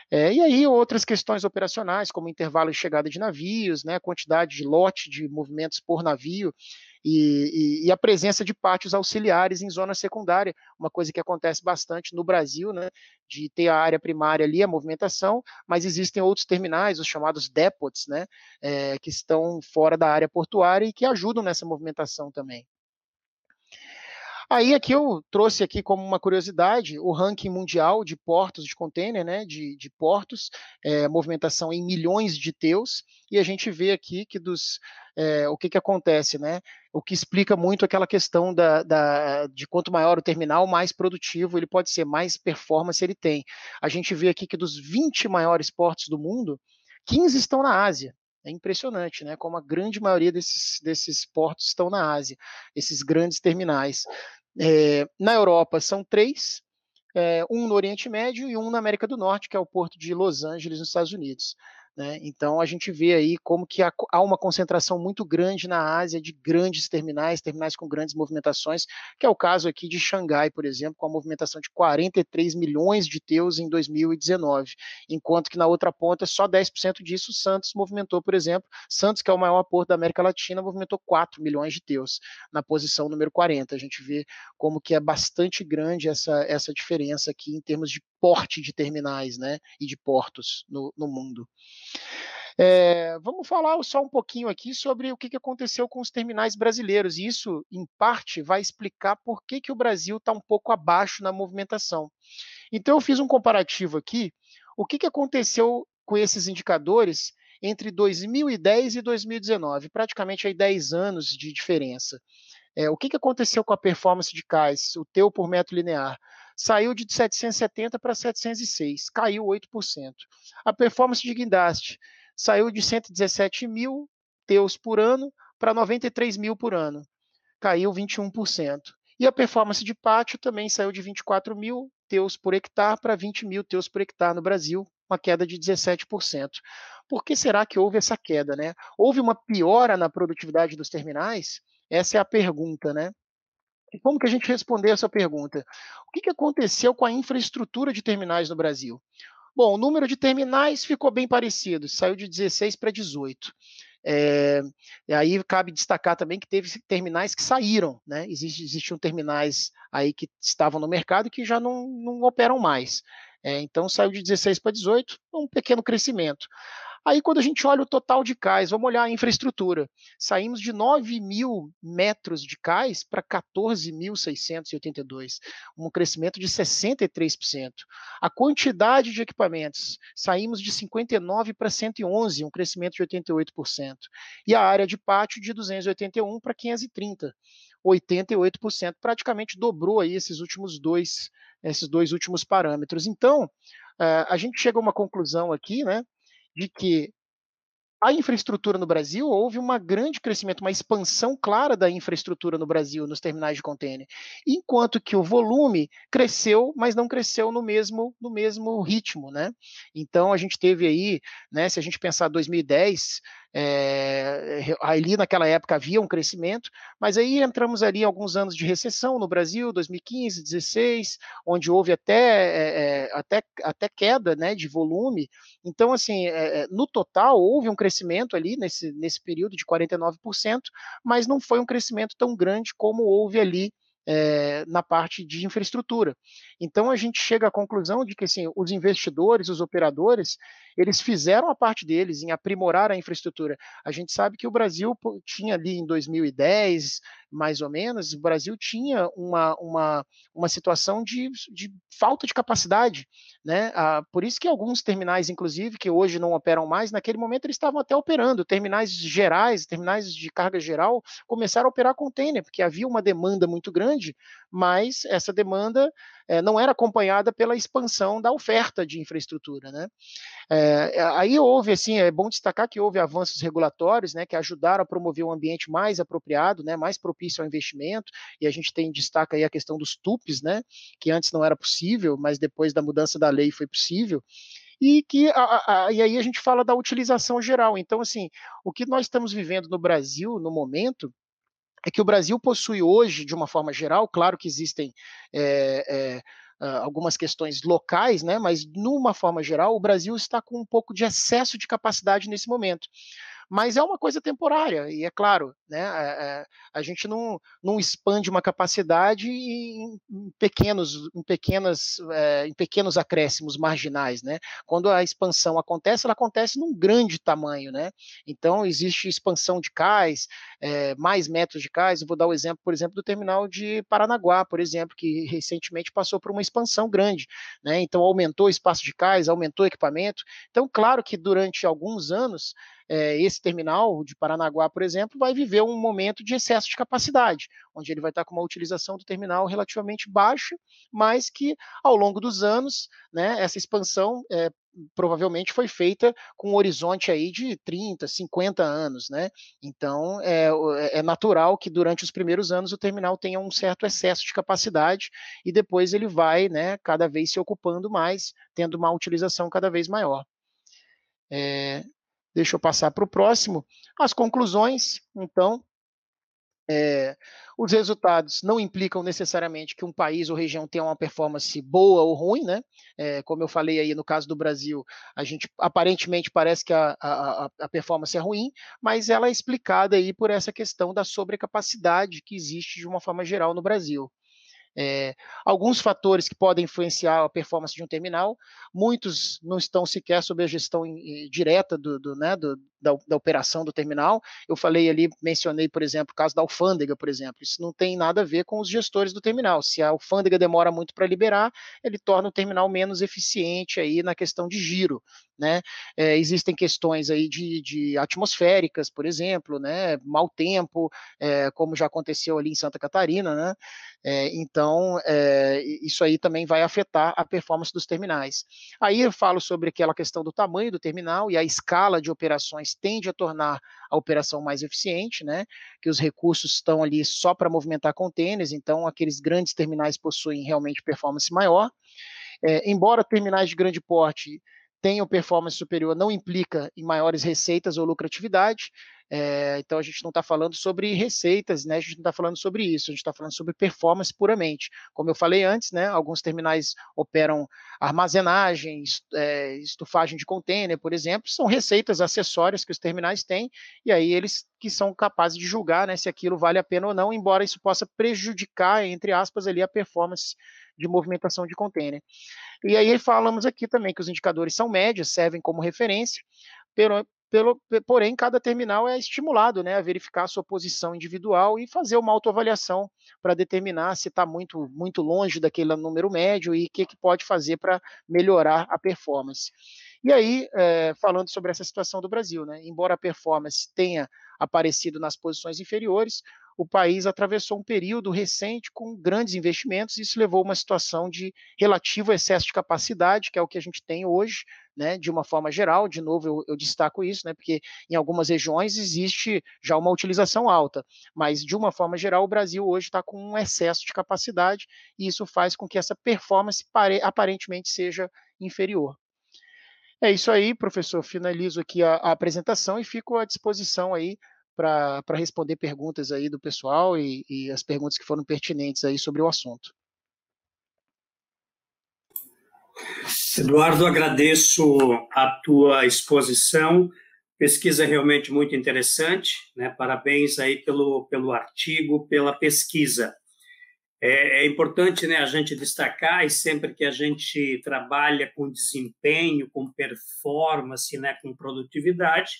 É, e aí outras questões operacionais, como intervalo de chegada de navios, né, quantidade de lote de movimentos por navio e, e, e, a presença de pátios auxiliares em zona secundária, uma coisa que acontece bastante no Brasil, né, de ter a área primária ali, a movimentação, mas existem outros terminais, os chamados depots, né, é, que estão fora da área portuária e que ajudam nessa movimentação também. Aí aqui eu trouxe aqui como uma curiosidade o ranking mundial de portos de container, né, de, de portos, é, movimentação em milhões de teus, e a gente vê aqui que dos é, o que, que acontece, né? O que explica muito aquela questão da, da, de quanto maior o terminal, mais produtivo ele pode ser, mais performance ele tem. A gente vê aqui que dos 20 maiores portos do mundo, 15 estão na Ásia. É impressionante, né? Como a grande maioria desses, desses portos estão na Ásia, esses grandes terminais. É, na Europa são três, é, um no Oriente Médio e um na América do Norte, que é o porto de Los Angeles, nos Estados Unidos. Né? Então a gente vê aí como que há, uma concentração muito grande na Ásia de grandes terminais, terminais com grandes movimentações, que é o caso aqui de Xangai, por exemplo, com a movimentação de 43 milhões de teus em 2019, enquanto que na outra ponta só 10% disso Santos movimentou, por exemplo, Santos, que é o maior porto da América Latina, movimentou 4 milhões de teus na posição número 40. A gente vê como que é bastante grande essa, essa diferença aqui em termos de porte de terminais né, e de portos no, no mundo. É, vamos falar só um pouquinho aqui sobre o que aconteceu com os terminais brasileiros. E isso, em parte, vai explicar por que, que o Brasil está um pouco abaixo na movimentação. Então, eu fiz um comparativo aqui. O que, que aconteceu com esses indicadores entre 2010 e 2019, praticamente aí 10 anos de diferença. É, o que, que aconteceu com a performance de cais, o teu por metro linear? Saiu de 770 para 706, caiu 8%. A performance de guindaste saiu de 117 mil teus por ano para 93 mil por ano, caiu 21%. E a performance de pátio também saiu de 24 mil teus por hectare para 20 mil teus por hectare no Brasil, uma queda de 17%. Por que será que houve essa queda? Né? Houve uma piora na produtividade dos terminais? Essa é a pergunta, né? Como que a gente responder essa pergunta? O que, que aconteceu com a infraestrutura de terminais no Brasil? Bom, o número de terminais ficou bem parecido, saiu de 16 para 18. É, e aí cabe destacar também que teve terminais que saíram, né? Existe, existiam terminais aí que estavam no mercado que já não, não operam mais. É, então saiu de 16 para 18, um pequeno crescimento. Aí, quando a gente olha o total de cais, vamos olhar a infraestrutura. Saímos de 9 mil metros de cais para 14.682, um crescimento de 63%. A quantidade de equipamentos, saímos de 59 para 111, um crescimento de 88%. E a área de pátio de 281 para 530. 88%, praticamente dobrou aí esses últimos dois, esses dois últimos parâmetros. Então, eh, a gente chega a uma conclusão aqui, né, de que a infraestrutura no Brasil, houve um grande crescimento, uma expansão clara da infraestrutura no Brasil, nos terminais de contêiner, enquanto que o volume cresceu, mas não cresceu no mesmo, no mesmo ritmo, né? Então a gente teve aí, né, se a gente pensar 2010, é, ali naquela época havia um crescimento, mas aí entramos ali alguns anos de recessão no Brasil, 2015, 16, onde houve até, é, até, até queda né, de volume. Então, assim, é, no total, houve um crescimento ali nesse, nesse período de 49%, mas não foi um crescimento tão grande como houve ali é, na parte de infraestrutura. Então a gente chega à conclusão de que assim, os investidores, os operadores, eles fizeram a parte deles em aprimorar a infraestrutura. A gente sabe que o Brasil tinha ali em 2010, mais ou menos, o Brasil tinha uma, uma, uma situação de, de falta de capacidade. Né? Ah, por isso que alguns terminais, inclusive, que hoje não operam mais, naquele momento eles estavam até operando. Terminais gerais, terminais de carga geral, começaram a operar container, porque havia uma demanda muito grande, mas essa demanda é, não era acompanhada pela expansão da oferta de infraestrutura. Né? É, aí houve, assim, é bom destacar que houve avanços regulatórios né, que ajudaram a promover um ambiente mais apropriado, né, mais propício ao investimento, e a gente tem destaca aí a questão dos TUPs, né, que antes não era possível, mas depois da mudança da lei foi possível e que a, a, e aí a gente fala da utilização geral. Então, assim, o que nós estamos vivendo no Brasil no momento é que o Brasil possui hoje, de uma forma geral, claro que existem é, é, algumas questões locais, né, mas, numa forma geral, o Brasil está com um pouco de excesso de capacidade nesse momento mas é uma coisa temporária, e é claro, né, é, a gente não, não expande uma capacidade em, em pequenos, em, pequenas, é, em pequenos acréscimos marginais. Né? Quando a expansão acontece, ela acontece num grande tamanho. Né? Então, existe expansão de cais, é, mais metros de cais. Eu vou dar o exemplo, por exemplo, do terminal de Paranaguá, por exemplo, que recentemente passou por uma expansão grande. Né? Então, aumentou o espaço de cais, aumentou o equipamento. Então, claro que durante alguns anos, é, esse terminal de Paranaguá, por exemplo, vai viver um momento de excesso de capacidade, onde ele vai estar com uma utilização do terminal relativamente baixa, mas que ao longo dos anos, né, essa expansão é, provavelmente foi feita com um horizonte aí de 30, 50 anos, né? Então é, é, natural que durante os primeiros anos o terminal tenha um certo excesso de capacidade e depois ele vai, né, cada vez se ocupando mais, tendo uma utilização cada vez maior. É, Deixa eu passar para o próximo. As conclusões, então, é, os resultados não implicam necessariamente que um país ou região tenha uma performance boa ou ruim, né? É, como eu falei aí no caso do Brasil, a gente aparentemente parece que a, a, a, performance é ruim, mas ela é explicada aí por essa questão da sobrecapacidade que existe de uma forma geral no Brasil. É, alguns fatores que podem influenciar a performance de um terminal, muitos não estão sequer sob a gestão direta do, do, né, do, da, da, operação do terminal. Eu falei ali, mencionei, por exemplo, o caso da alfândega, por exemplo. Isso não tem nada a ver com os gestores do terminal. Se a alfândega demora muito para liberar, ele torna o terminal menos eficiente aí na questão de giro. Né? É, existem questões aí de, de, atmosféricas, por exemplo, né? Mau tempo, é, como já aconteceu ali em Santa Catarina, né? É, então, isso aí também vai afetar a performance dos terminais. Aí eu falo sobre aquela questão do tamanho do terminal e a escala de operações tende a tornar a operação mais eficiente, né? Que os recursos estão ali só para movimentar contêineres, então aqueles grandes terminais possuem realmente performance maior. É, embora terminais de grande porte tenham performance superior, não implica em maiores receitas ou lucratividade. É, então a gente não está falando sobre receitas, né? A gente não está falando sobre isso, a gente está falando sobre performance puramente. Como eu falei antes, né? Alguns terminais operam armazenagem, é, estufagem de container, por exemplo, são receitas acessórias que os terminais têm, e aí eles que são capazes de julgar né, se aquilo vale a pena ou não, embora isso possa prejudicar, entre aspas, ali a performance de movimentação de container. E aí falamos aqui também que os indicadores são médios, servem como referência, pelo, porém, cada terminal é estimulado né, a verificar a sua posição individual e fazer uma autoavaliação para determinar se está muito, muito longe daquele número médio e o que, que pode fazer para melhorar a performance. E aí, é, falando sobre essa situação do Brasil, né, embora a performance tenha aparecido nas posições inferiores, o país atravessou um período recente com grandes investimentos, e isso levou a uma situação de relativo excesso de capacidade, que é o que a gente tem hoje, né, de uma forma geral, de novo eu, eu, destaco isso, né, porque em algumas regiões existe já uma utilização alta, mas de uma forma geral o Brasil hoje está com um excesso de capacidade e isso faz com que essa performance pare, aparentemente seja inferior. É isso aí, professor. Finalizo aqui a, a apresentação e fico à disposição aí para responder perguntas aí do pessoal e, e as perguntas que foram pertinentes aí sobre o assunto. Eduardo, agradeço a tua exposição. Pesquisa realmente muito interessante, né? Parabéns aí pelo, pelo artigo, pela pesquisa. É, é, importante né, a gente destacar, e sempre que a gente trabalha com desempenho, com performance, né, com produtividade,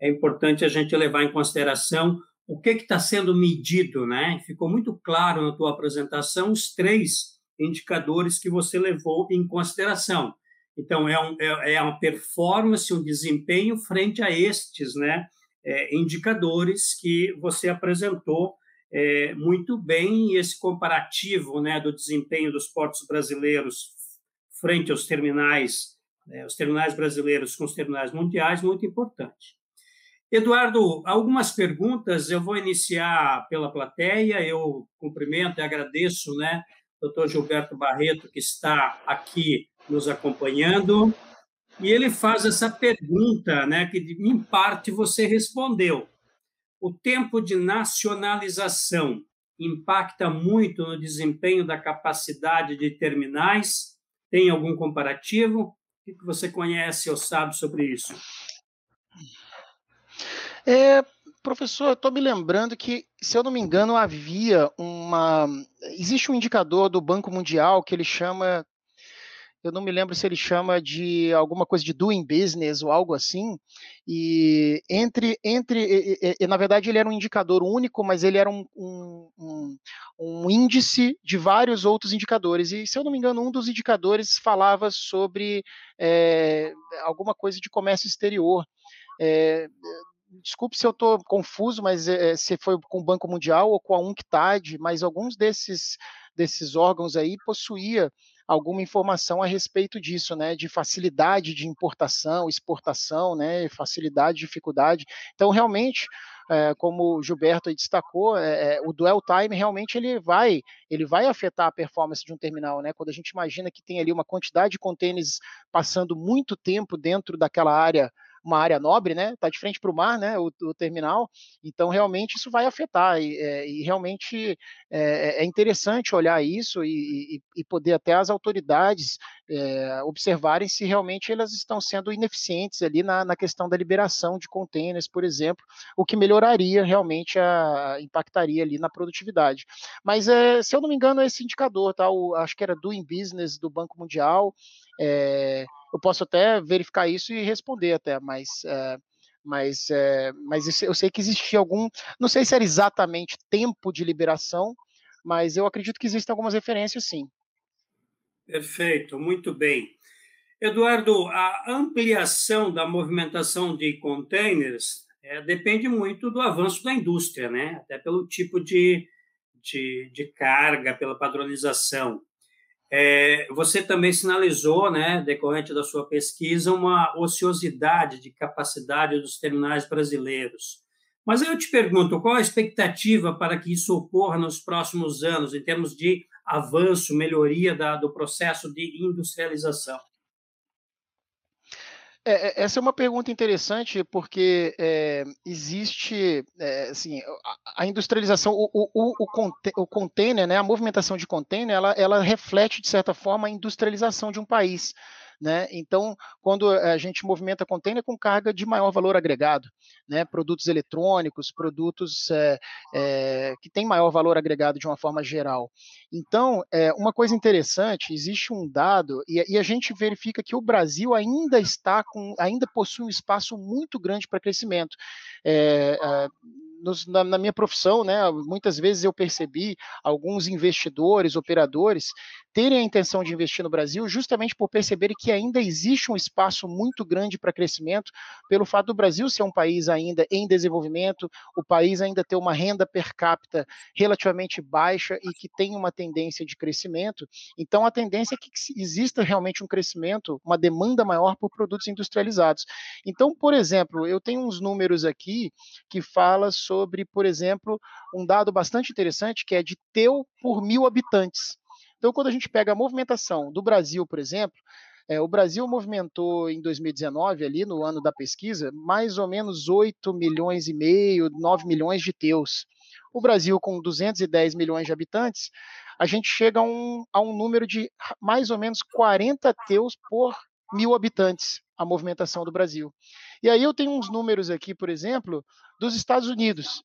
é importante a gente levar em consideração o que está sendo medido, né? Ficou muito claro na tua apresentação os três indicadores que você levou em consideração. Então, é, um, é, é uma performance, um desempenho frente a estes né, é, indicadores que você apresentou é, muito bem, e esse comparativo né, do desempenho dos portos brasileiros frente aos terminais, né, os terminais brasileiros com os terminais mundiais, muito importante. Eduardo, algumas perguntas, eu vou iniciar pela plateia, eu cumprimento e agradeço, né, doutor Gilberto Barreto, que está aqui nos acompanhando, e ele faz essa pergunta, né, que em parte você respondeu. O tempo de nacionalização impacta muito no desempenho da capacidade de terminais? Tem algum comparativo? O que você conhece ou sabe sobre isso? É, professor, eu estou me lembrando que, se eu não me engano, havia uma. Existe um indicador do Banco Mundial que ele chama. Eu não me lembro se ele chama de alguma coisa de doing business ou algo assim. E entre. entre e, e, na verdade, ele era um indicador único, mas ele era um, um, um, um índice de vários outros indicadores. E, se eu não me engano, um dos indicadores falava sobre é, alguma coisa de comércio exterior. É, desculpe se eu estou confuso, mas é, se foi com o Banco Mundial ou com a UNCTAD, mas alguns desses, desses órgãos aí possuía alguma informação a respeito disso, né, de facilidade de importação, exportação, né, facilidade, dificuldade. Então, realmente, é, como o Gilberto destacou, é, o dwell time realmente ele vai, ele vai afetar a performance de um terminal, né? Quando a gente imagina que tem ali uma quantidade de contêineres passando muito tempo dentro daquela área uma área nobre, né? Está de frente para o mar, né? O, o, terminal. Então, realmente, isso vai afetar. E, é, e realmente é, é, interessante olhar isso e, e, e, poder até as autoridades é, observarem se realmente elas estão sendo ineficientes ali na, na questão da liberação de containers, por exemplo, o que melhoraria realmente a impactaria ali na produtividade. Mas é, se eu não me engano, esse indicador, tá? O, acho que era Doing Business do Banco Mundial. É, eu posso até verificar isso e responder até, mas, é, mas, é, mas eu sei que existia algum, não sei se era exatamente tempo de liberação, mas eu acredito que existem algumas referências sim. Perfeito, muito bem. Eduardo, a ampliação da movimentação de containers é, depende muito do avanço da indústria, né? até pelo tipo de, de, de carga, pela padronização. É, você também sinalizou, né, decorrente da sua pesquisa, uma ociosidade de capacidade dos terminais brasileiros. Mas eu te pergunto, qual a expectativa para que isso ocorra nos próximos anos, em termos de avanço, melhoria da, do processo de industrialização? É, é, essa é uma pergunta interessante porque é, existe é, assim, a, a industrialização, o, o, o, o, container, né, a movimentação de container, ela, ela reflete, de certa forma, a industrialização de um país. Né? Então, quando a gente movimenta container com carga de maior valor agregado, né? produtos eletrônicos, produtos é, é, que têm maior valor agregado de uma forma geral. Então, é, uma coisa interessante, existe um dado, e, e, a gente verifica que o Brasil ainda está com, ainda possui um espaço muito grande para crescimento. É, nos, na, na, minha profissão, né, muitas vezes eu percebi alguns investidores, operadores, terem a intenção de investir no Brasil justamente por perceberem que ainda existe um espaço muito grande para crescimento, pelo fato do Brasil ser um país ainda em desenvolvimento, o país ainda ter uma renda per capita relativamente baixa e que tem uma tendência de crescimento. Então, a tendência é que exista realmente um crescimento, uma demanda maior por produtos industrializados. Então, por exemplo, eu tenho uns números aqui que fala sobre, por exemplo, um dado bastante interessante que é de teu por mil habitantes. Então, quando a gente pega a movimentação do Brasil, por exemplo, é, o Brasil movimentou em 2019, ali no ano da pesquisa, mais ou menos 8 milhões e meio, 9 milhões de teus. O Brasil, com 210 milhões de habitantes, a gente chega a um, a um número de mais ou menos 40 teus por mil habitantes, a movimentação do Brasil. E aí eu tenho uns números aqui, por exemplo, dos Estados Unidos.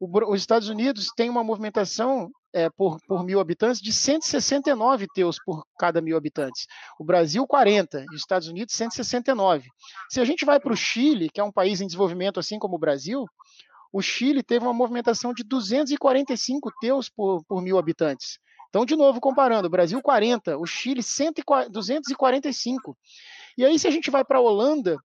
O, os Estados Unidos têm uma movimentação é, por, por, mil habitantes de 169 teus por cada mil habitantes. O Brasil, 40, e os Estados Unidos, 169. Se a gente vai para o Chile, que é um país em desenvolvimento assim como o Brasil, o Chile teve uma movimentação de 245 teus por, por mil habitantes. Então, de novo, comparando, o Brasil 40, o Chile 245. E aí, se a gente vai para a Holanda,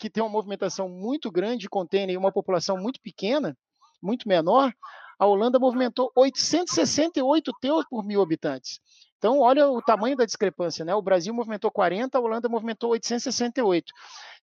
que tem uma movimentação muito grande de container e uma população muito pequena, muito menor, a Holanda movimentou 868 teus por mil habitantes. Então, olha o tamanho da discrepância, né? O Brasil movimentou 40, a Holanda movimentou 868.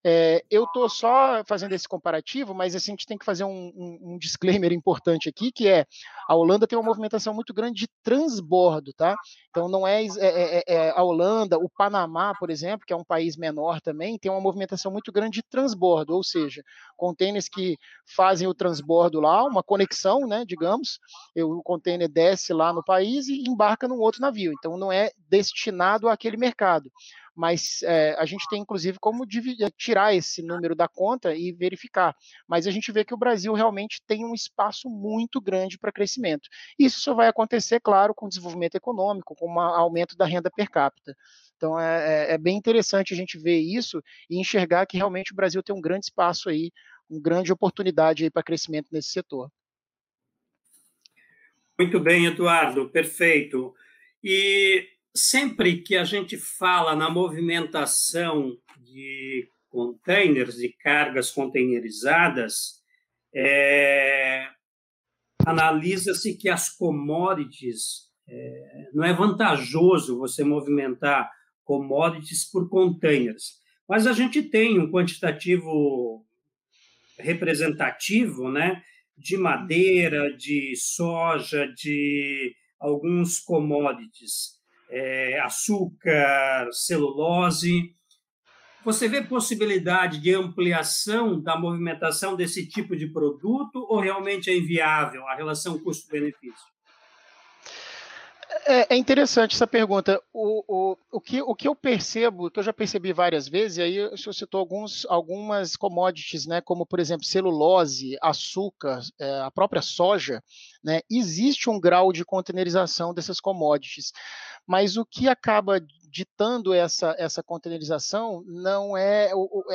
É, eu estou só fazendo esse comparativo, mas assim, a gente tem que fazer um, um, um, disclaimer <laughs> importante aqui, que é a Holanda tem uma movimentação muito grande de transbordo, tá? Então não é, é, é, é, a Holanda, o Panamá, por exemplo, que é um país menor também, tem uma movimentação muito grande de transbordo, ou seja, contêineres que fazem o transbordo lá, uma conexão, né, digamos, o container desce lá no país e embarca num outro navio. Então não é destinado àquele mercado mas é, a gente tem inclusive como dividir, tirar esse número da conta e verificar. Mas a gente vê que o Brasil realmente tem um espaço muito grande para crescimento. Isso só vai acontecer, claro, com desenvolvimento econômico, com um aumento da renda per capita. Então é, é, é bem interessante a gente ver isso e enxergar que realmente o Brasil tem um grande espaço aí, uma grande oportunidade para crescimento nesse setor. Muito bem, Eduardo, perfeito. E sempre que a gente fala na movimentação de containers, de cargas containerizadas, é, analisa-se que as commodities, é, não é vantajoso você movimentar commodities por containers, mas a gente tem um quantitativo representativo, né, de madeira, de soja, de alguns commodities é, açúcar, celulose. Você vê possibilidade de ampliação da movimentação desse tipo de produto ou realmente é inviável a relação custo-benefício? É, é, interessante essa pergunta. O, o, o, que, o que eu percebo, que eu já percebi várias vezes, e aí senhor citou alguns, algumas commodities, né, como, por exemplo, celulose, açúcar, é, a própria soja, né, existe um grau de containerização dessas commodities. Mas o que acaba ditando essa, essa containerização não é,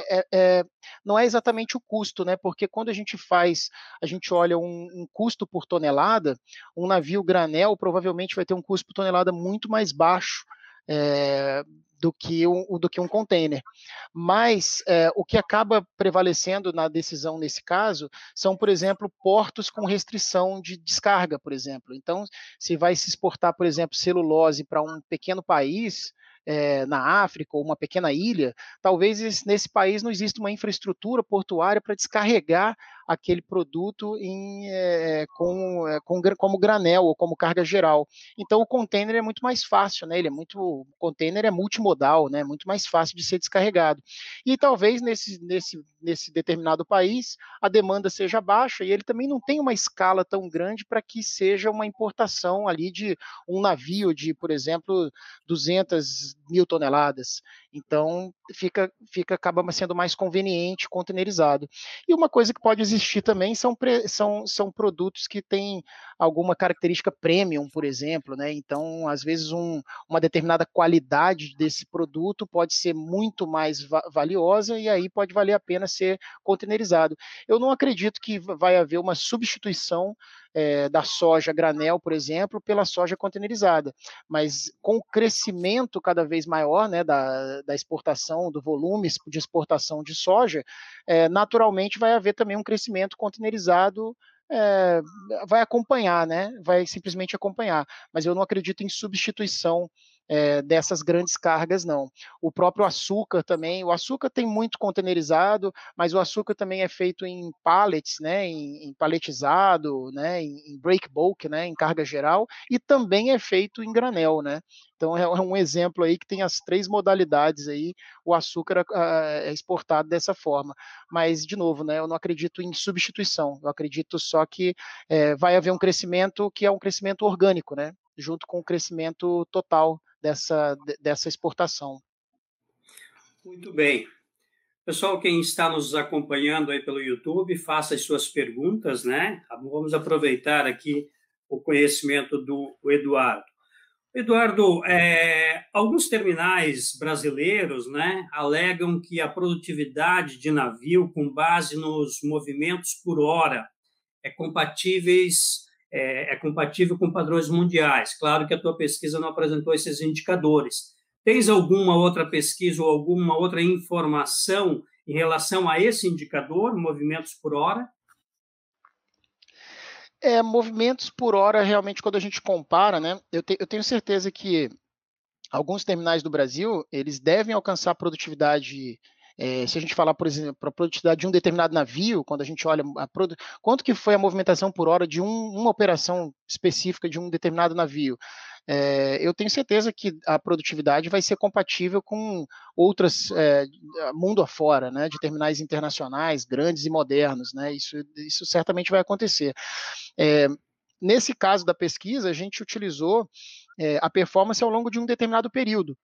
é, é, não é exatamente o custo, né? Porque quando a gente faz, a gente olha um, um, custo por tonelada, um navio granel provavelmente vai ter um custo por tonelada muito mais baixo. É, do que um, do que um container. Mas é, o que acaba prevalecendo na decisão nesse caso são, por exemplo, portos com restrição de descarga, por exemplo. Então, se vai se exportar, por exemplo, celulose para um pequeno país, é, na África ou uma pequena ilha, talvez nesse país não exista uma infraestrutura portuária para descarregar aquele produto em, é, com, é, com, como granel ou como carga geral. Então o container é muito mais fácil, né? Ele é muito, o container é multimodal, né? Muito mais fácil de ser descarregado. E talvez nesse, nesse, nesse determinado país a demanda seja baixa e ele também não tem uma escala tão grande para que seja uma importação ali de um navio de, por exemplo, 200 mil toneladas. Então fica, fica acaba sendo mais conveniente containerizado. E uma coisa que pode existir também são, são, são produtos que têm alguma característica premium, por exemplo, né? Então, às vezes, um, uma determinada qualidade desse produto pode ser muito mais va valiosa e aí pode valer a pena ser containerizado. Eu não acredito que vai haver uma substituição é, da soja granel, por exemplo, pela soja containerizada. Mas com o crescimento cada vez maior né, da, da exportação, do volume de exportação de soja, é, naturalmente vai haver também um crescimento containerizado é, vai acompanhar, né? Vai simplesmente acompanhar. Mas eu não acredito em substituição é, dessas grandes cargas, não. O próprio açúcar também, o açúcar tem muito containerizado, mas o açúcar também é feito em pallets, né, em, em paletizado, né, em, em break bulk, né, em carga geral, e também é feito em granel, né. Então é, é um exemplo aí que tem as três modalidades aí, o açúcar é exportado dessa forma. Mas, de novo, né, eu não acredito em substituição, eu acredito só que é, vai haver um crescimento que é um crescimento orgânico, né, junto com o crescimento total dessa, dessa exportação. Muito bem. Pessoal, quem está nos acompanhando aí pelo YouTube, faça as suas perguntas, né? Vamos aproveitar aqui o conhecimento do Eduardo. Eduardo, é, alguns terminais brasileiros né, alegam que a produtividade de navio, com base nos movimentos por hora, é compatíveis é, é compatível com padrões mundiais. Claro que a tua pesquisa não apresentou esses indicadores. Tens alguma outra pesquisa ou alguma outra informação em relação a esse indicador, movimentos por hora? É, movimentos por hora, realmente, quando a gente compara, né, eu, te, eu tenho certeza que alguns terminais do Brasil, eles devem alcançar produtividade é, se a gente falar, por exemplo, a produtividade de um determinado navio, quando a gente olha a produ... quanto que foi a movimentação por hora de um, uma operação específica de um determinado navio, é, eu tenho certeza que a produtividade vai ser compatível com outras é, mundo afora, né, de terminais internacionais grandes e modernos, né, isso, isso certamente vai acontecer. É, nesse caso da pesquisa, a gente utilizou a performance ao longo de um determinado período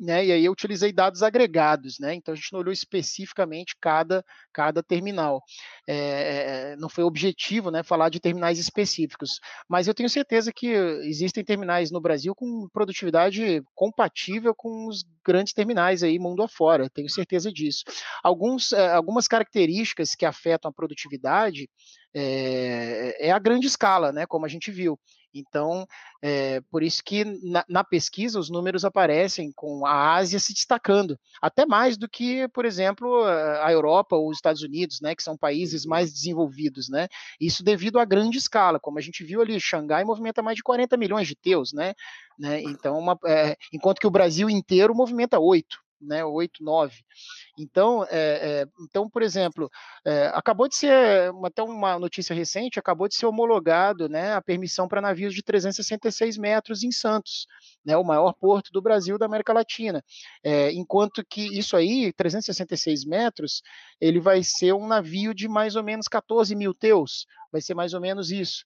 né? E aí eu utilizei dados agregados, né? Então a gente não olhou especificamente cada, cada terminal. É, não foi objetivo, né? Falar de terminais específicos, mas eu tenho certeza que existem terminais no Brasil com produtividade compatível com os grandes terminais aí mundo afora. Tenho certeza disso. Alguns, algumas características que afetam a produtividade é, é a grande escala, né? Como a gente viu. Então, é, por isso que na, na, pesquisa os números aparecem com a Ásia se destacando, até mais do que, por exemplo, a Europa ou os Estados Unidos, né, que são países mais desenvolvidos, né? Isso devido à grande escala, como a gente viu ali, Xangai movimenta mais de 40 milhões de teus, né? né? Então, uma, é, enquanto que o Brasil inteiro movimenta 8 né, 8, 9. Então, é, é, então por exemplo, é, acabou de ser, até uma notícia recente, acabou de ser homologado né, a permissão para navios de 366 metros em Santos, né, o maior porto do Brasil da América Latina. enquanto que isso aí, 366 metros, ele vai ser um navio de mais ou menos 14 mil teus, vai ser mais ou menos isso.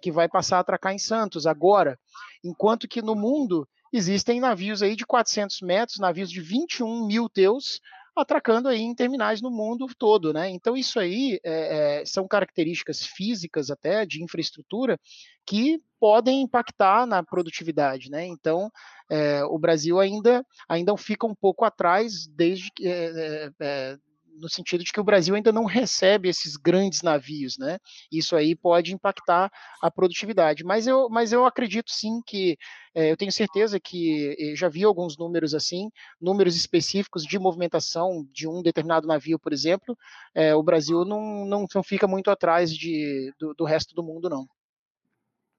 que vai passar a atracar em Santos agora, enquanto que no mundo existem navios aí de 400 metros, navios de 21 mil teus, atracando aí em terminais no mundo todo, né? Então isso aí é, é, são características físicas até de infraestrutura que podem impactar na produtividade, né? Então é, o Brasil ainda ainda fica um pouco atrás desde que é, é, é, no sentido de que o Brasil ainda não recebe esses grandes navios, né? Isso aí pode impactar a produtividade. Mas eu, mas eu acredito sim que é, eu tenho certeza que eh, já vi alguns números assim, números específicos de movimentação de um determinado navio, por exemplo. É, o Brasil não, não, não fica muito atrás de, do, do resto do mundo, não.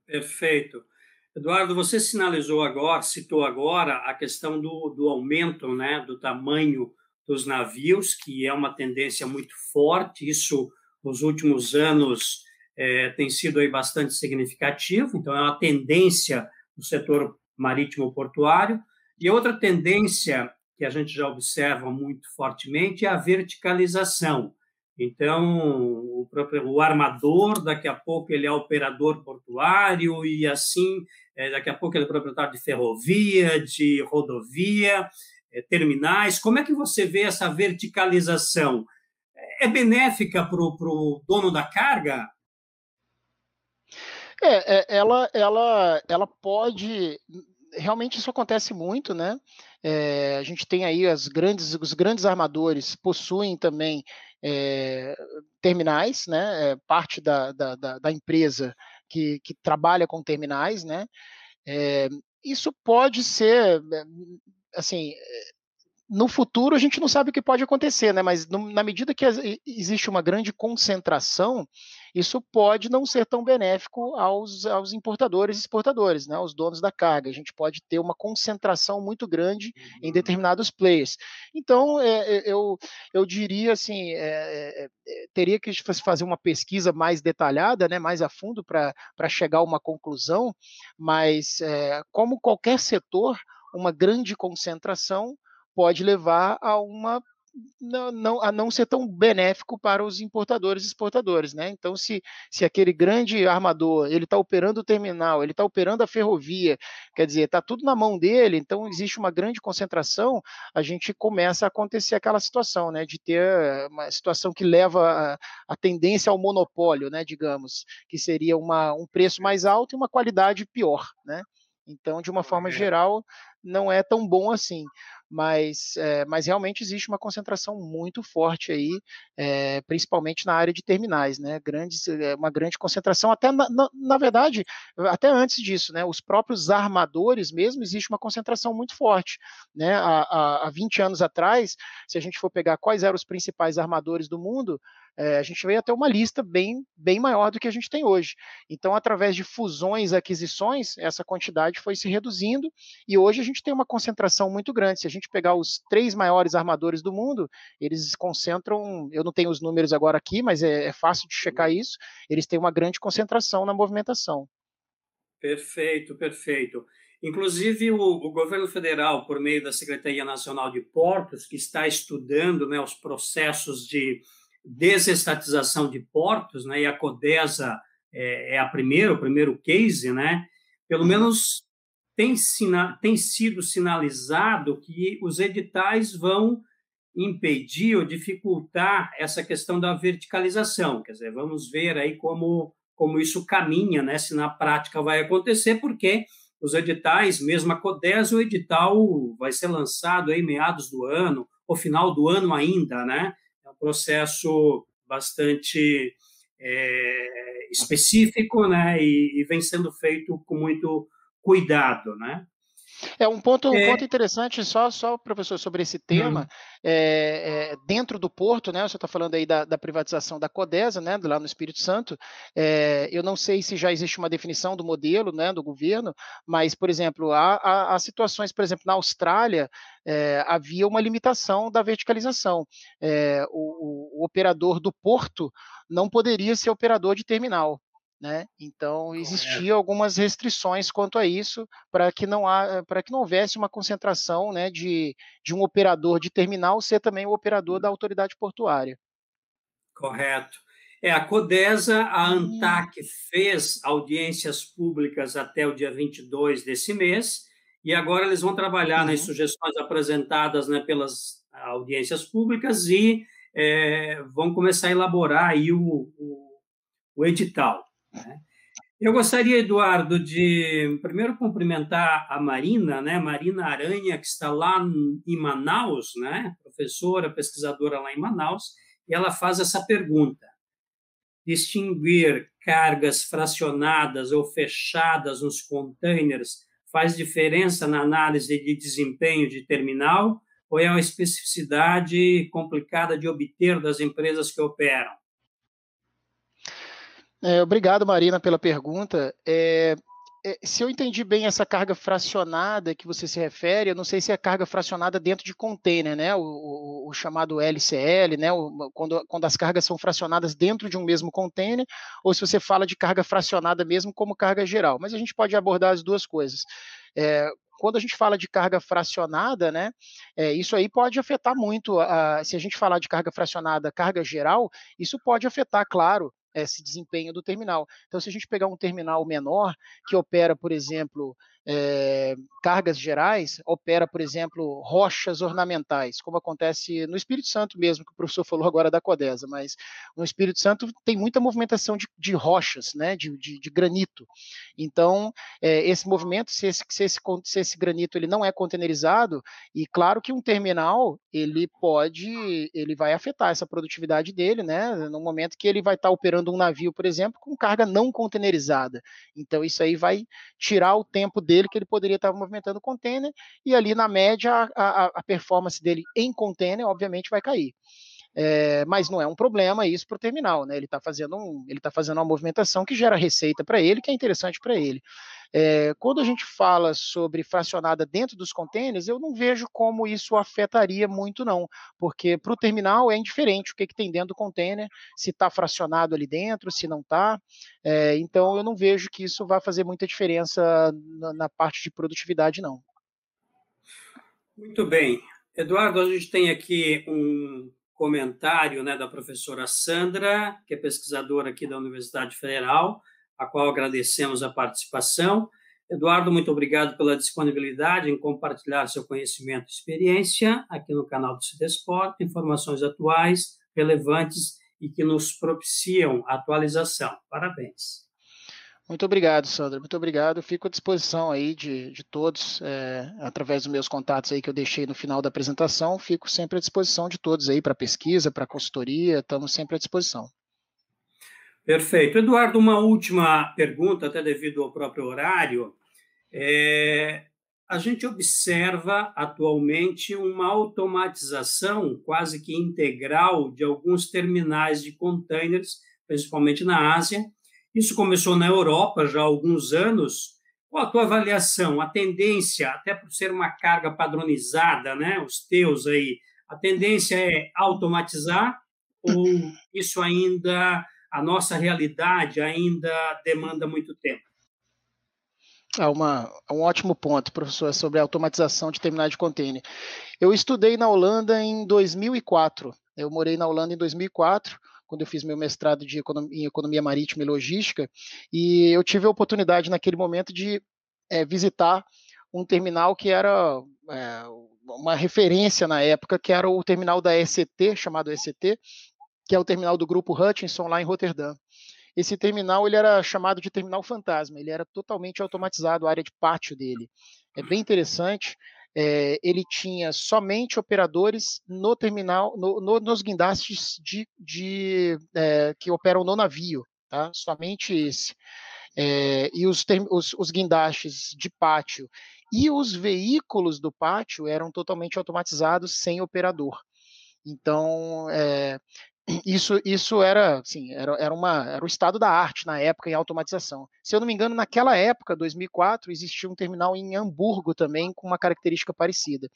Perfeito. Eduardo, você sinalizou agora, citou agora a questão do, do aumento né, do tamanho dos navios, que é uma tendência muito forte. Isso, nos últimos anos, é, tem sido aí bastante significativo. Então, é uma tendência do setor marítimo portuário. E outra tendência que a gente já observa muito fortemente é a verticalização. Então, o, próprio, o armador, daqui a pouco ele é operador portuário e assim, é, daqui a pouco ele é proprietário de ferrovia, de rodovia, terminais. Como é que você vê essa verticalização? É benéfica para o dono da carga? É, é, ela, ela, ela pode. Realmente isso acontece muito, né? É, a gente tem aí as grandes, os grandes armadores possuem também é, terminais, né? É, parte da, da, da, empresa que, que trabalha com terminais, né? É, isso pode ser, assim, no futuro a gente não sabe o que pode acontecer, né? Mas no, na medida que existe uma grande concentração, isso pode não ser tão benéfico aos, aos importadores e exportadores, né? Aos donos da carga. A gente pode ter uma concentração muito grande em uhum. determinados players. Então, é, é, eu, eu diria assim, é, é, é teria que fazer uma pesquisa mais detalhada, né? Mais a fundo para chegar a uma conclusão. Mas é, como qualquer setor, uma grande concentração pode levar a uma não, não, a não ser tão benéfico para os importadores e exportadores, né? Então, se, se aquele grande armador ele está operando o terminal, ele está operando a ferrovia, quer dizer, está tudo na mão dele, então existe uma grande concentração, a gente começa a acontecer aquela situação, né? De ter uma situação que leva a, a tendência ao monopólio, né? Digamos, que seria uma, um preço mais alto e uma qualidade pior, né? Então, de uma forma geral, não é tão bom assim mas, é, mas realmente existe uma concentração muito forte aí, é, principalmente na área de terminais, né? Grandes, é, uma grande concentração, até na, na, na, verdade, até antes disso, né? Os próprios armadores mesmo, existe uma concentração muito forte, né? Há, há, há 20 anos atrás, se a gente for pegar quais eram os principais armadores do mundo, é, a gente veio até uma lista bem, bem maior do que a gente tem hoje. Então, através de fusões, aquisições, essa quantidade foi se reduzindo e hoje a gente tem uma concentração muito grande. Se a gente pegar os três maiores armadores do mundo, eles concentram, eu não tenho os números agora aqui, mas é, é fácil de checar uhum. isso, eles têm uma grande concentração na movimentação. Perfeito, perfeito. Inclusive, o, o, governo federal, por meio da Secretaria Nacional de Portos, que está estudando né, os processos de desestatização de portos, né, e a Codesa é, é a primeira, o primeiro case, né, pelo uhum. menos tem, sina, tem sido sinalizado que os editais vão impedir ou dificultar essa questão da verticalização. Quer dizer, vamos ver aí como, como isso caminha, né? se na prática vai acontecer, porque os editais, mesmo a CODES, o edital vai ser lançado aí meados do ano, ou final do ano ainda, né? Processo bastante é, específico, né? E, e vem sendo feito com muito cuidado, né? É um ponto, um é... ponto interessante, só, só, professor, sobre esse tema. Hum. É, é, dentro do porto, né? Você está falando aí da, da, privatização da Codesa, né? Lá no Espírito Santo. É, eu não sei se já existe uma definição do modelo, né? Do governo, mas, por exemplo, há, há, há situações, por exemplo, na Austrália, é, havia uma limitação da verticalização. É, o, o operador do porto não poderia ser operador de terminal. Né? Então existiam algumas restrições quanto a isso para que não para que não houvesse uma concentração né, de, de um operador de terminal ser também o operador da autoridade portuária. Correto. É, a Codesa, a ANTAC fez audiências públicas até o dia 22 desse mês, e agora eles vão trabalhar uhum. nas sugestões apresentadas né, pelas audiências públicas e é, vão começar a elaborar aí o, o, o edital. Né? Eu gostaria, Eduardo, de primeiro cumprimentar a Marina, né? Marina Aranha, que está lá em Manaus, né? Professora, pesquisadora lá em Manaus, e ela faz essa pergunta: distinguir cargas fracionadas ou fechadas nos containers faz diferença na análise de desempenho de terminal ou é uma especificidade complicada de obter das empresas que operam? É, obrigado, Marina, pela pergunta. É, é, se eu entendi bem essa carga fracionada que você se refere, eu não sei se é carga fracionada dentro de container, né? O, o, o chamado LCL, né? O, quando, quando as cargas são fracionadas dentro de um mesmo container, ou se você fala de carga fracionada mesmo como carga geral. Mas a gente pode abordar as duas coisas. É, quando a gente fala de carga fracionada, né, é, isso aí pode afetar muito, a, se a gente falar de carga fracionada, carga geral, isso pode afetar, claro, esse desempenho do terminal. Então, se a gente pegar um terminal menor, que opera, por exemplo, é, cargas gerais, opera, por exemplo, rochas ornamentais, como acontece no Espírito Santo mesmo, que o professor falou agora da Codesa, mas no Espírito Santo tem muita movimentação de, de rochas, né, de, de, de granito. Então, é, esse movimento, se esse, se, esse, se esse granito ele não é containerizado, e claro que um terminal, ele pode, ele vai afetar essa produtividade dele, né, no momento que ele vai estar operando um navio, por exemplo, com carga não containerizada. Então, isso aí vai tirar o tempo dele dele que ele poderia estar movimentando container, e ali na média a, a performance dele em container, obviamente, vai cair. É, mas não é um problema isso para o terminal, né? Ele está fazendo um, ele está fazendo uma movimentação que gera receita para ele, que é interessante para ele. É, quando a gente fala sobre fracionada dentro dos containers, eu não vejo como isso afetaria muito, não, porque para o terminal é indiferente o que, que tem dentro do container, se está fracionado ali dentro, se não está. É, então eu não vejo que isso vai fazer muita diferença na, na parte de produtividade, não. Muito bem. Eduardo, a gente tem aqui um comentário né, da professora Sandra, que é pesquisadora aqui da Universidade Federal, a qual agradecemos a participação. Eduardo, muito obrigado pela disponibilidade em compartilhar seu conhecimento e experiência aqui no canal do Cidesport, informações atuais, relevantes e que nos propiciam atualização. Parabéns. Muito obrigado, Sandra. Muito obrigado. fico à disposição aí de, de todos, é, através dos meus contatos aí que eu deixei no final da apresentação. Fico sempre à disposição de todos aí para pesquisa, para consultoria. Estamos sempre à disposição. Perfeito. Eduardo, uma última pergunta, até devido ao próprio horário. É, a gente observa atualmente uma automatização quase que integral de alguns terminais de containers, principalmente na Ásia, isso começou na Europa já há alguns anos. Qual a tua avaliação? A tendência, até por ser uma carga padronizada, né? Os teus aí, a tendência é automatizar ou <clears throat> isso ainda, a nossa realidade ainda demanda muito tempo? É uma, um ótimo ponto, professor, sobre a automatização de terminais de container. Eu estudei na Holanda em 2004. Eu morei na Holanda em 2004 quando eu fiz meu mestrado de economia, em economia marítima e logística, e eu tive a oportunidade naquele momento de é, visitar um terminal que era é, uma referência na época, que era o terminal da ECT, chamado ECT, que é o terminal do grupo Hutchinson lá em Roterdã. Esse terminal ele era chamado de terminal fantasma, ele era totalmente automatizado, a área de pátio dele. É bem interessante é, ele tinha somente operadores no terminal, no, no, nos guindastes de, de é, que operam no navio, tá? somente esse. É, e os, os, os guindastes de pátio e os veículos do pátio eram totalmente automatizados sem operador. Então, é, isso, isso era, assim, era, era, uma, era o estado da arte na época em automatização. Se eu não me engano, naquela época, 2004, existia um terminal em Hamburgo também com uma característica parecida.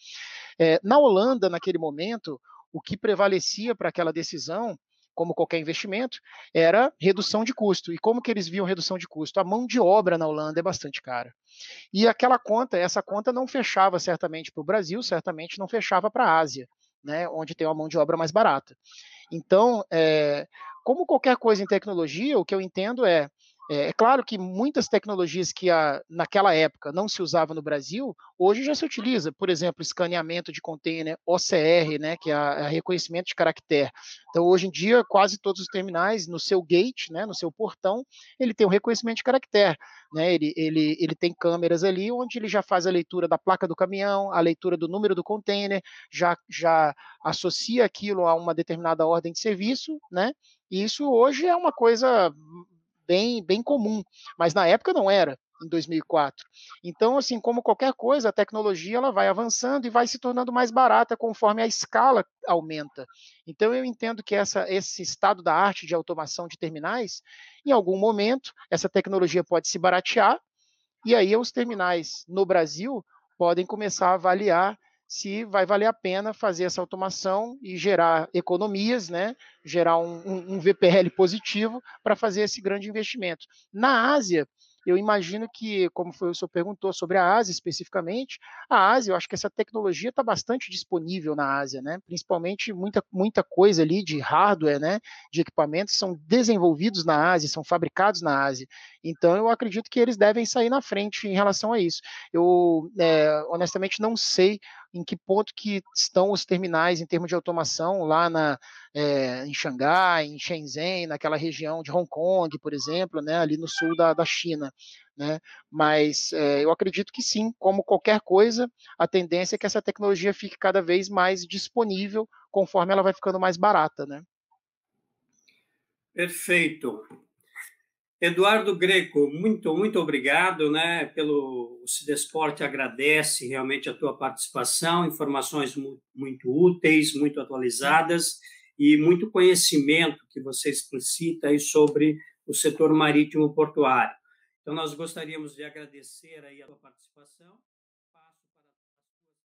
É, na Holanda, naquele momento, o que prevalecia para aquela decisão, como qualquer investimento, era redução de custo. E como que eles viam redução de custo? A mão de obra na Holanda é bastante cara. E aquela conta, essa conta não fechava certamente para o Brasil, certamente não fechava para a Ásia, né, onde tem uma mão de obra mais barata. Então, é, como qualquer coisa em tecnologia, o que eu entendo é, É, é, claro que muitas tecnologias que a, naquela época não se usavam no Brasil, hoje já se utiliza. Por exemplo, escaneamento de container, OCR, né, que é, a, é reconhecimento de caractere. Então, hoje em dia, quase todos os terminais, no seu gate, né, no seu portão, ele tem o reconhecimento de caractere. Né, ele, ele, ele tem câmeras ali onde ele já faz a leitura da placa do caminhão, a leitura do número do container, já, já associa aquilo a uma determinada ordem de serviço, né? E isso hoje é uma coisa bem, bem comum, mas na época não era, em 2004. Então, assim, como qualquer coisa, a tecnologia ela vai avançando e vai se tornando mais barata conforme a escala aumenta. Então, eu entendo que essa, esse estado da arte de automação de terminais, em algum momento, essa tecnologia pode se baratear, e aí os terminais no Brasil podem começar a avaliar se vai valer a pena fazer essa automação e gerar economias, né? gerar um, um, um VPL positivo para fazer esse grande investimento. Na Ásia, eu imagino que, como foi o senhor perguntou sobre a Ásia especificamente, a Ásia, eu acho que essa tecnologia está bastante disponível na Ásia, né? Principalmente muita, muita coisa ali de hardware, né? De equipamentos são desenvolvidos na Ásia, são fabricados na Ásia. Então eu acredito que eles devem sair na frente em relação a isso. Eu é, honestamente não sei em que ponto que estão os terminais em termos de automação lá na, é, em Xangai, em Shenzhen, naquela região de Hong Kong, por exemplo, né, ali no sul da, da China. Né? Mas é, eu acredito que sim, como qualquer coisa, a tendência é que essa tecnologia fique cada vez mais disponível conforme ela vai ficando mais barata. Né? Perfeito. Eduardo Greco, muito, muito obrigado, né, pelo o Cidesporte agradece realmente a tua participação, informações muito, muito úteis, muito atualizadas e muito conhecimento que você explicita aí sobre o setor marítimo portuário. Então nós gostaríamos de agradecer aí a tua participação.